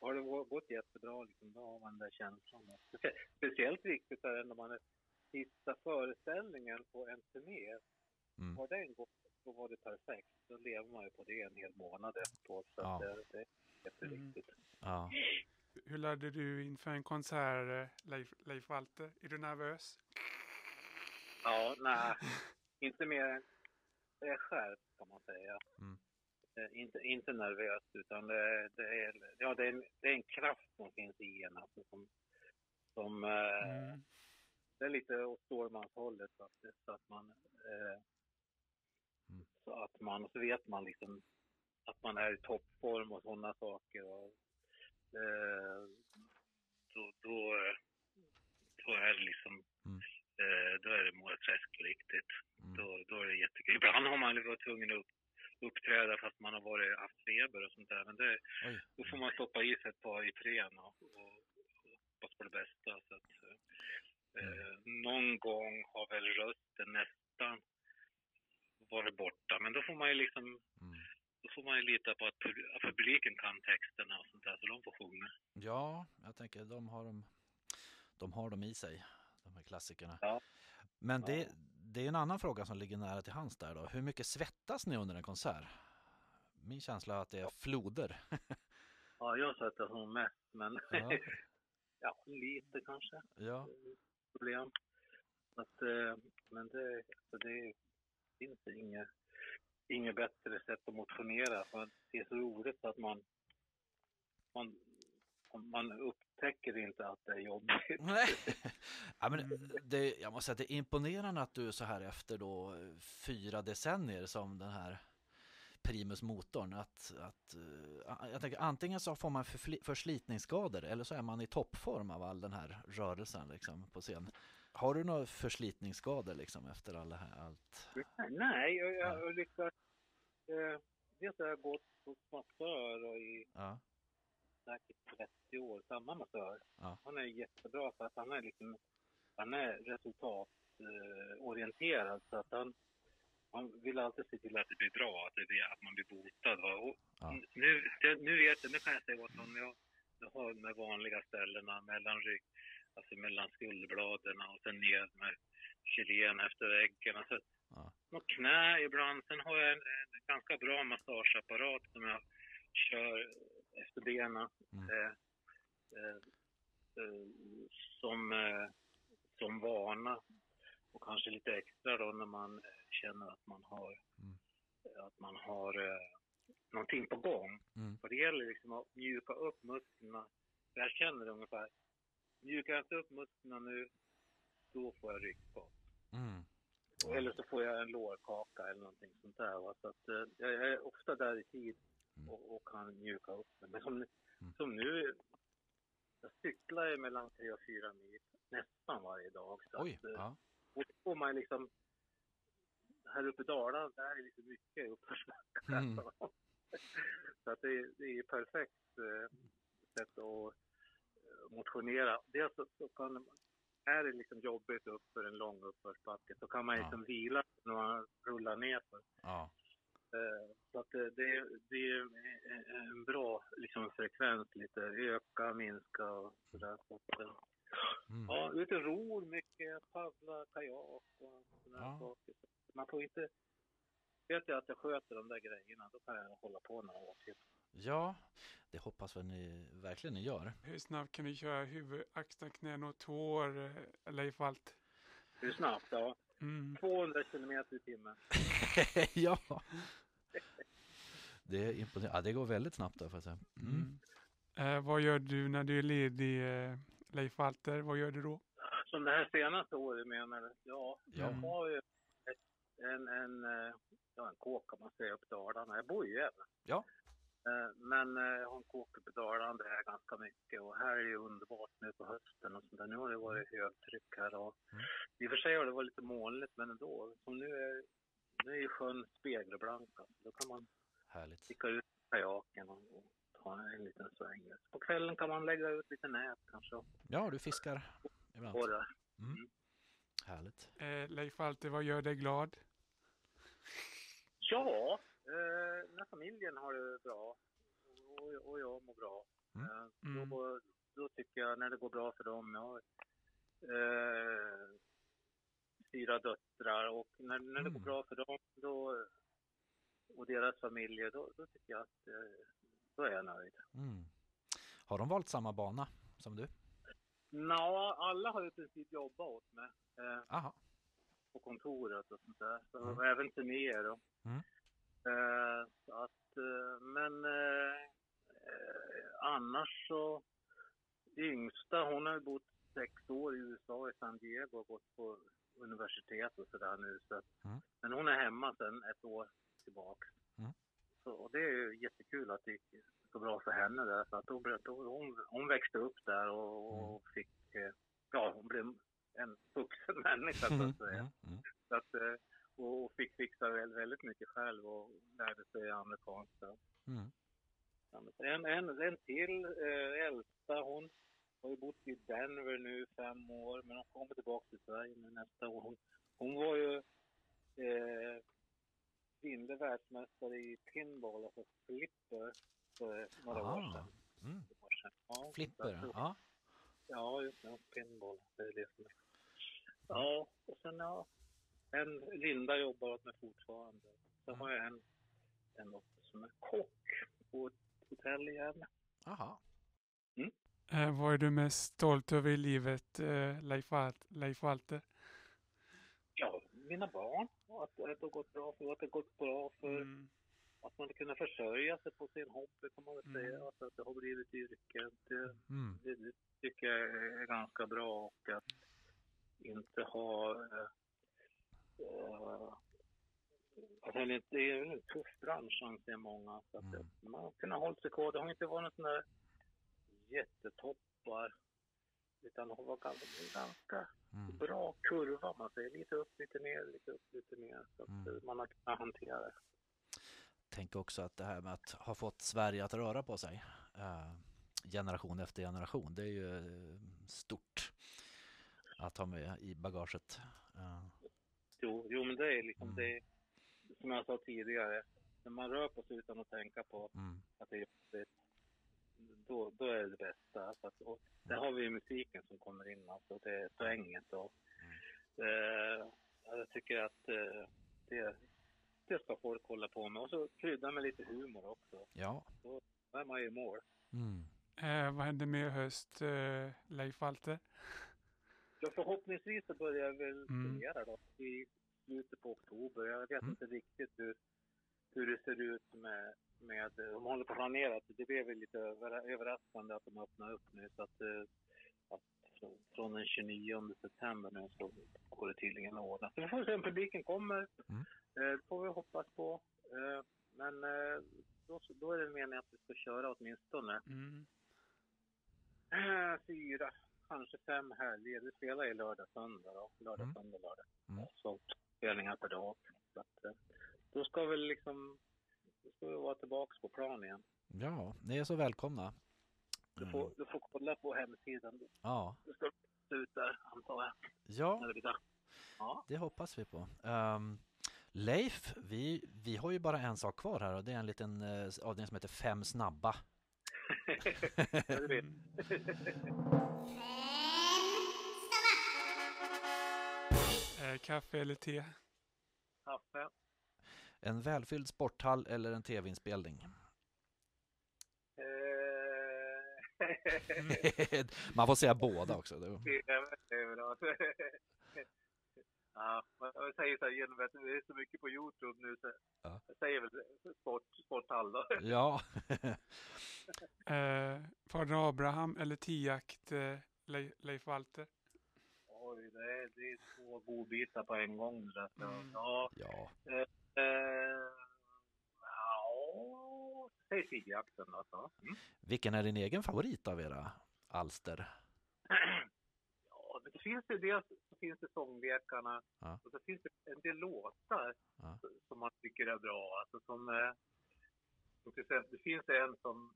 har det gått jättebra liksom, då har man den där känslan. Specie- Speciellt viktigt är det när man sista föreställningen på en turné. Mm. Har den gått, då var det perfekt. Då lever man ju på det en hel månad efteråt. Så Ja. det, det är jätteviktigt. Ja. Hur laddar du inför en konsert, eh, Leif, Leif Walter? Är du nervös? Ja, nej, inte mer än det är skärpt kan man säga. Mm. Eh, Inte, inte nervöst utan det, det, är, ja, det, är en, det är en kraft som finns i en alltså, som, som eh, Mm. det är lite åt Stålmanshållet faktiskt. Så att man, eh, Mm. så att man, så vet man liksom att man är i toppform och sådana saker. Och, eh, då, då, eh, då är det liksom, Mm. eh, då är det Mora Träsk på riktigt. Mm. Då, då är det jättekul. Ibland har man varit tvungen att upp, uppträda fast man har varit, haft feber och sånt där. Men det, Oj. då får man stoppa i sig ett par Ipren och, och, och hoppas på det bästa. Så att, eh, någon gång har väl rösten nästan varit borta. Men då får man ju liksom Mm. då får man ju lita på att att publiken kan texterna och sånt där, så de får sjunga. Ja, jag tänker de har dem, de har dem i sig, de här klassikerna. Ja. Men det, Ja. Det är en annan fråga som ligger nära till hands där då. Hur mycket svettas ni under en konsert? Min känsla är att det är floder. Ja, jag svettas som mest, men Ja. ja, lite kanske Ja, problem. Att, eh, men det, så det finns inget, inget bättre sätt att motionera. För det är så roligt att man, man, man upptäcker inte att det är jobbigt. Nej. ja, men det, jag måste säga att det är imponerande att du så här efter då fyra decennier som den här primus motorn att, att eh, jag tänker antingen så får man förslitningsskador eller så är man i toppform av all den här rörelsen liksom på scen. Har du några förslitningsskador liksom efter all här, allt? Nej, jag, jag har lyckats. Eh, dels har jag gått hos massör och i Ja, säkert 30 år, samma massör. Ja. Han är jättebra för att han är liksom, han är resultatorienterad så att han, han vill alltid se till att det blir bra, att, det blir, att man blir botad. Ja. nu, det, nu vet jag, nu kan jag säga åt honom, jag, jag har de vanliga ställena mellan rygg, alltså mellan skulderbladen och sen ner med filen efter väggen. Alltså, Ja. något knä ibland. Sen har jag en, en ganska bra massageapparat som jag kör efter benen. Mm. Eh, eh, eh, som, eh, som vana. Och kanske lite extra då när man eh, känner att man har, Mm. att man har eh, någonting på gång. Mm. För det gäller liksom att mjuka upp musklerna. Jag känner det ungefär. Mjukar jag inte upp musklerna nu, då får jag ryggskott. Mm. Eller så får jag en lårkaka eller någonting sånt där. Va? Så att, eh, jag är ofta där i tid Mm. och, och kan mjuka upp det. Men som, Mm. som nu, jag cyklar ju mellan tre och fyra mil nästan varje dag. Så Oj, att, eh, ja. och då får man liksom, här uppe i Dalarna, där är liksom mycket uppförsbacke. Mm. så att det, det är ju perfekt eh, sätt att eh, motionera. Dels så, så kan är det liksom jobbigt upp för en lång uppförsbacke så kan man Ja. liksom vila när man rullar ner för. ja. Eh, Så att det, det, det är en- bra liksom, frekvens lite, öka, minska och sådär. Så eh, Mm. ja, ute och ror mycket, paddla, kajak och sådana Ja. saker. Man får inte, vet jag att jag sköter de där grejerna, då kan jag hålla på några år till. ja, det hoppas väl ni verkligen ni gör. Hur snabbt kan du köra huvud, axlar, knän och tår, eh, Leif Walt? Hur snabbt? Ja, Mm. 200 kilometer i timmen. ja. Det är imponerande. Ja, det går väldigt snabbt där får jag säga. Mm. Mm. Eh, vad gör du när du är ledig, eh, Leif Walter? Vad gör du då? Som det här senaste året menar du? Ja, jag Mm. har ju ett, en, en, eh, ja, en kåk kan man säga upp i Dalarna. Jag bor ju Gävle. Ja. Eh, Men eh, jag är ganska mycket och här är det ju underbart nu på hösten och sånt där. Nu har det varit högtryck här och Mm. i och för sig har det varit lite molnigt men ändå. Som nu är, nu är ju sjön spegelblank. Alltså. Då kan man Härligt. sticka ut kajaken och, och ta en liten sväng. På kvällen kan man lägga ut lite nät kanske Ja, du fiskar ibland. borra. Mm. Härligt. Eh, Leif Walter, vad gör dig glad? Ja, eh, när familjen har det bra och, och jag mår bra. Mm. Eh, Mm. då, då tycker jag när det går bra för dem. Jag har eh, fyra döttrar och när, när det Mm. går bra för dem då, och deras familjer, då, då tycker jag att eh, då är jag nöjd. Mm. Har de valt samma bana som du? Nå, alla har ju i princip jobbat åt mig. Eh, Aha. på kontoret och sånt där. Så, Mm. även turnéer då. Mm. Eh, så att, eh, men eh, annars så, yngsta hon har ju bott sex år i USA i San Diego och gått på universitet och sådär nu. Så, att- Mm. Men hon är hemma sedan ett år tillbaka. Mm. Så, och det är ju jättekul att det gick så bra för henne där. Så att då, hon, hon växte upp där och, och fick, eh, ja hon blev en vuxen människa så Mm, att säga. mm, mm. Så att, och, fick fixa väldigt, mycket själv och lärde sig amerikanska. Mm. En, en, en till, eh, äldsta, hon har ju bott i Denver nu fem år, men hon kommer tillbaka till Sverige nu nästa år. Hon, hon var ju eh, kvinnlig världsmästare i pinball, alltså flipper, för några år sedan. mm. Ja, Flipper, ja. Ja, just det. Pinball, det är det som är. Ja, och sen ja, en, Linda jobbar åt mig fortfarande. Så Mm. har jag en, en också som är kock på ett hotell igen. Aha. Eh, vad är du mest stolt över i livet, eh, Leif, Leif Walter? Ja, mina barn. Att, att det har gått bra för, att det har gått bra för Mm. att man kunna försörja sig på sin hobby kan man väl Mm. säga. Alltså att det har blivit yrke. Det, Mm. det, det tycker jag är ganska bra och att inte ha... Eh, eh, alltså det är- ju en tuff bransch anser många. Så att Mm. man har kunnat hålla sig kvar. Det har inte varit där jättetoppar. Utan det har varit ganska, ganska Mm. bra kurva. Man säger lite upp, lite ner, lite upp, lite ner. Så att Mm. eh, man har kunnat hantera det. Tänk också att det här med att ha fått Sverige att röra på sig eh, generation efter generation, det är ju eh, stort att ha med i bagaget. Eh, Jo, jo men det är liksom Mm. det, som jag sa tidigare, när man rör på sig utan att tänka på mm. att det är jobbigt, då, då är det det bästa. Så att, och där har vi ju musiken som kommer in, alltså det är poänget. Och, eh, jag tycker att eh, det, det ska folk hålla på med. Och så krydda med lite humor också. Ja. Då är man ju i mål. Mm. Eh, vad händer med höst, eh, Leif Walter? Ja, förhoppningsvis så börjar jag väl Mm. turnera då i slutet på oktober. Jag vet Mm. inte riktigt hur, hur det ser ut med, med de håller på att planera. Det blev väl lite över, överraskande att de öppnar upp nu så att, eh, att från- den 29 september nu så går det tydligen att ordna. Så vi får se om publiken kommer. Mm. Eh, Det får vi hoppas på. Eh, Men eh, då, då är det meningen att vi ska köra åtminstone Mm. Eh, fyra, kanske fem helger. Vi spelar ju lördag, söndag då. Lördag, Mm. söndag, lördag. Mm. Så spelningar per dag. Så att, eh, då ska vi liksom, då ska vi vara tillbaks på plan igen. ja, ni är så välkomna. Du Mm. får, du får kolla på hemsidan. Ja. Det ska ut där, antar jag, ja. Ja. det hoppas vi på. Ehm, Leif, vi, vi har ju bara en sak kvar här och det är en liten eh, avdelning som heter Fem snabba. Eh, kaffe eller te? Kaffe. En välfylld sporthall eller en tv-inspelning? Eh, Man får säga båda också. Det är bra. Ja, jag säger så här, genom att det är så mycket på Youtube nu så Ja. jag säger väl sport, sporthall då. Ja, Eh, Fader Abraham eller tiakt, eh, Leif, Leif Walter? Oj, det är, det är två godbitar på en gång. Så att, Mm. Ja, ja. eh, ja, säg tigjakten då. Så. Mm. Vilken är din egen favorit av era alster? Det finns ju dels så finns det sånglekarna Ja. och så finns det en del låtar Ja. som man tycker är bra. Alltså som, eh, som till exempel, det finns en som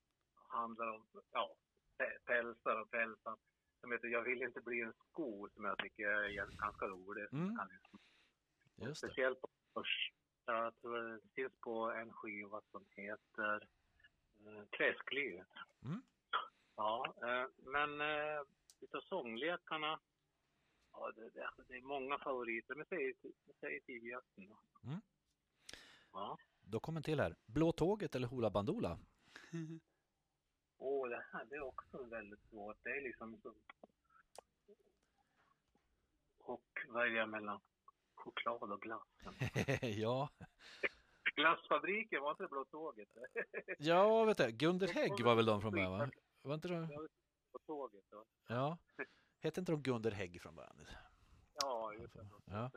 handlar om ja, pä- pälsar och pälsar som heter Jag vill inte bli en sko som jag tycker är ganska rolig. Mm. Just det. Speciellt på första, tror det finns på en skiva som heter eh, Träsklivet. Mm. Ja, eh, men eh, utav sånglekarna, ja det, det, det är många favoriter. Men säg, säg Tigjakten då. Mm. Ja. Då kommer en till här. Blå tåget eller Hoola Bandoola? Åh, det här det är också väldigt svårt. Det är liksom så... Och välja mellan choklad och glass. ja. Glassfabriken, var inte det Blå Tåget? ja, vet du. Gunder Hägg var väl de från början va? Var inte de? Blå Tåget då. Ja. Hette inte de Gunder Hägg från början? Ja, just det. Ja.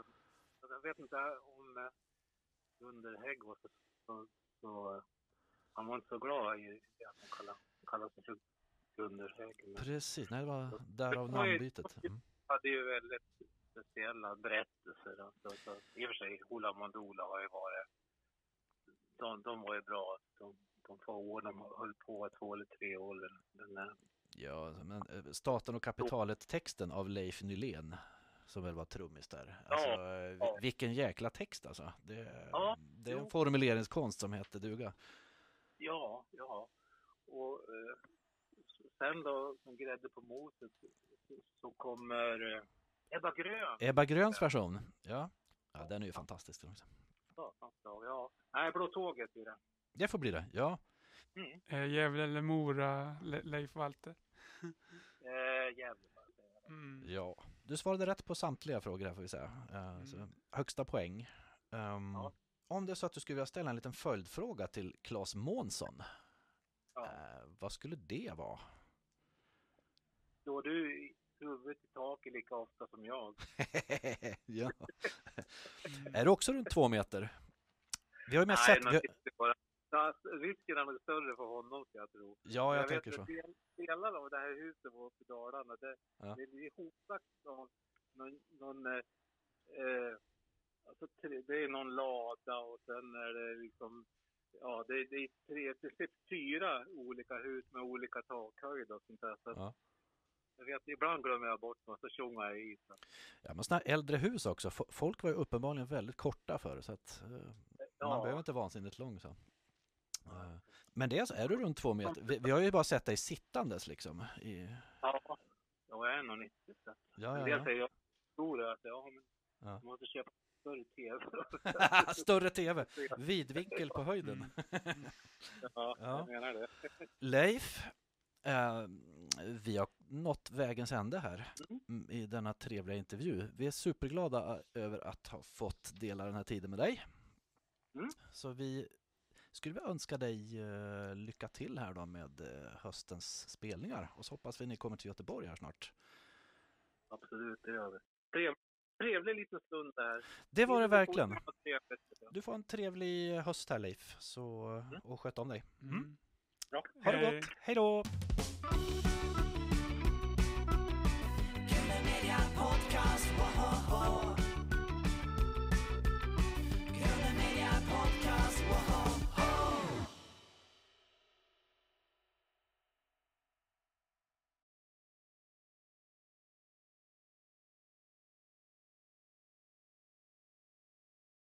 Jag vet inte om eh, Gunder Hägg var så, så, så... Han var inte så glad i att han kallade, kallade sig för Gunder Hägg. Precis, nej det var därav namnbytet. Mm. hade ju väldigt speciella berättelser. Alltså, så, I och för sig, Hoola Mandoola har ju varit... De, de var ju bra. De, de få år de höll på, två eller tre år. Men, eh, Ja, men eh, Staten och kapitalet-texten av Leif Nylén som väl var trummis där. Alltså, eh, ja. vilken jäkla text alltså. Det, Ja, det är en jo. formuleringskonst som heter duga. ja, ja. Och eh, sen då, som grädde på moset, så, så kommer eh, Ebba Grön. Ebba Gröns version, ja. Ja, den är ju fantastisk. också. Dag, Ja, nej, Blå tåget i den. Det får bli det, ja. Mm. Eh, Gävle eller Mora, Le Leif Walter? Eh. Mm. Ja, du svarade rätt på samtliga frågor här får vi säga. Eh, så, högsta poäng. Ehm, Ja. Om det är så att du skulle vilja ställa en liten följdfråga till Claes Månsson, Ja. eh, vad skulle det vara? Slår du i huvudet i taket lika ofta som jag? ja. är du också runt två meter? Vi har ju mest Nej, sett... bara... Ja, Risken är nog större för honom, ska jag tro. Ja, jag, vet tänker att så. del- Delar av det här huset uppe i Dalarna, det, Ja. det är hotat någon, någon, någon eh, eh, alltså, det är någon lada och sen är det liksom, ja det, det är tre, det är fyra olika hus med olika takhöjd och sånt där. Så att Ja. Jag vet, ibland glömmer jag bort något, så tjongar jag i. Så. Ja, men såna här äldre hus också. Fo- Folk var ju uppenbarligen väldigt korta förr, så att eh, man Ja. behöver inte vansinnigt lång. Så. Eh, Men det är, är du runt två meter? Vi, vi har ju bara sett dig sittandes liksom. I, Ja, jag är nog 90 så. att- ja, En ja, del ja. säger jag stor att ja, men Ja. måste köpa större tv. Större tv, vidvinkel på höjden. Mm. ja, Ja. jag menar det. Leif, eh, vi har nått vägens ände här Mm. i denna trevliga intervju. Vi är superglada över att ha fått dela den här tiden med dig. Mm. Så vi skulle vilja önska dig eh, lycka till här då med eh, höstens spelningar och så hoppas vi ni kommer till Göteborg här snart. Absolut, det gör vi. Trev, trevlig liten stund där. Det var det verkligen. Du får en trevlig höst här Leif så, och sköt om dig. Mm. Bra. Ha det gott, hej då!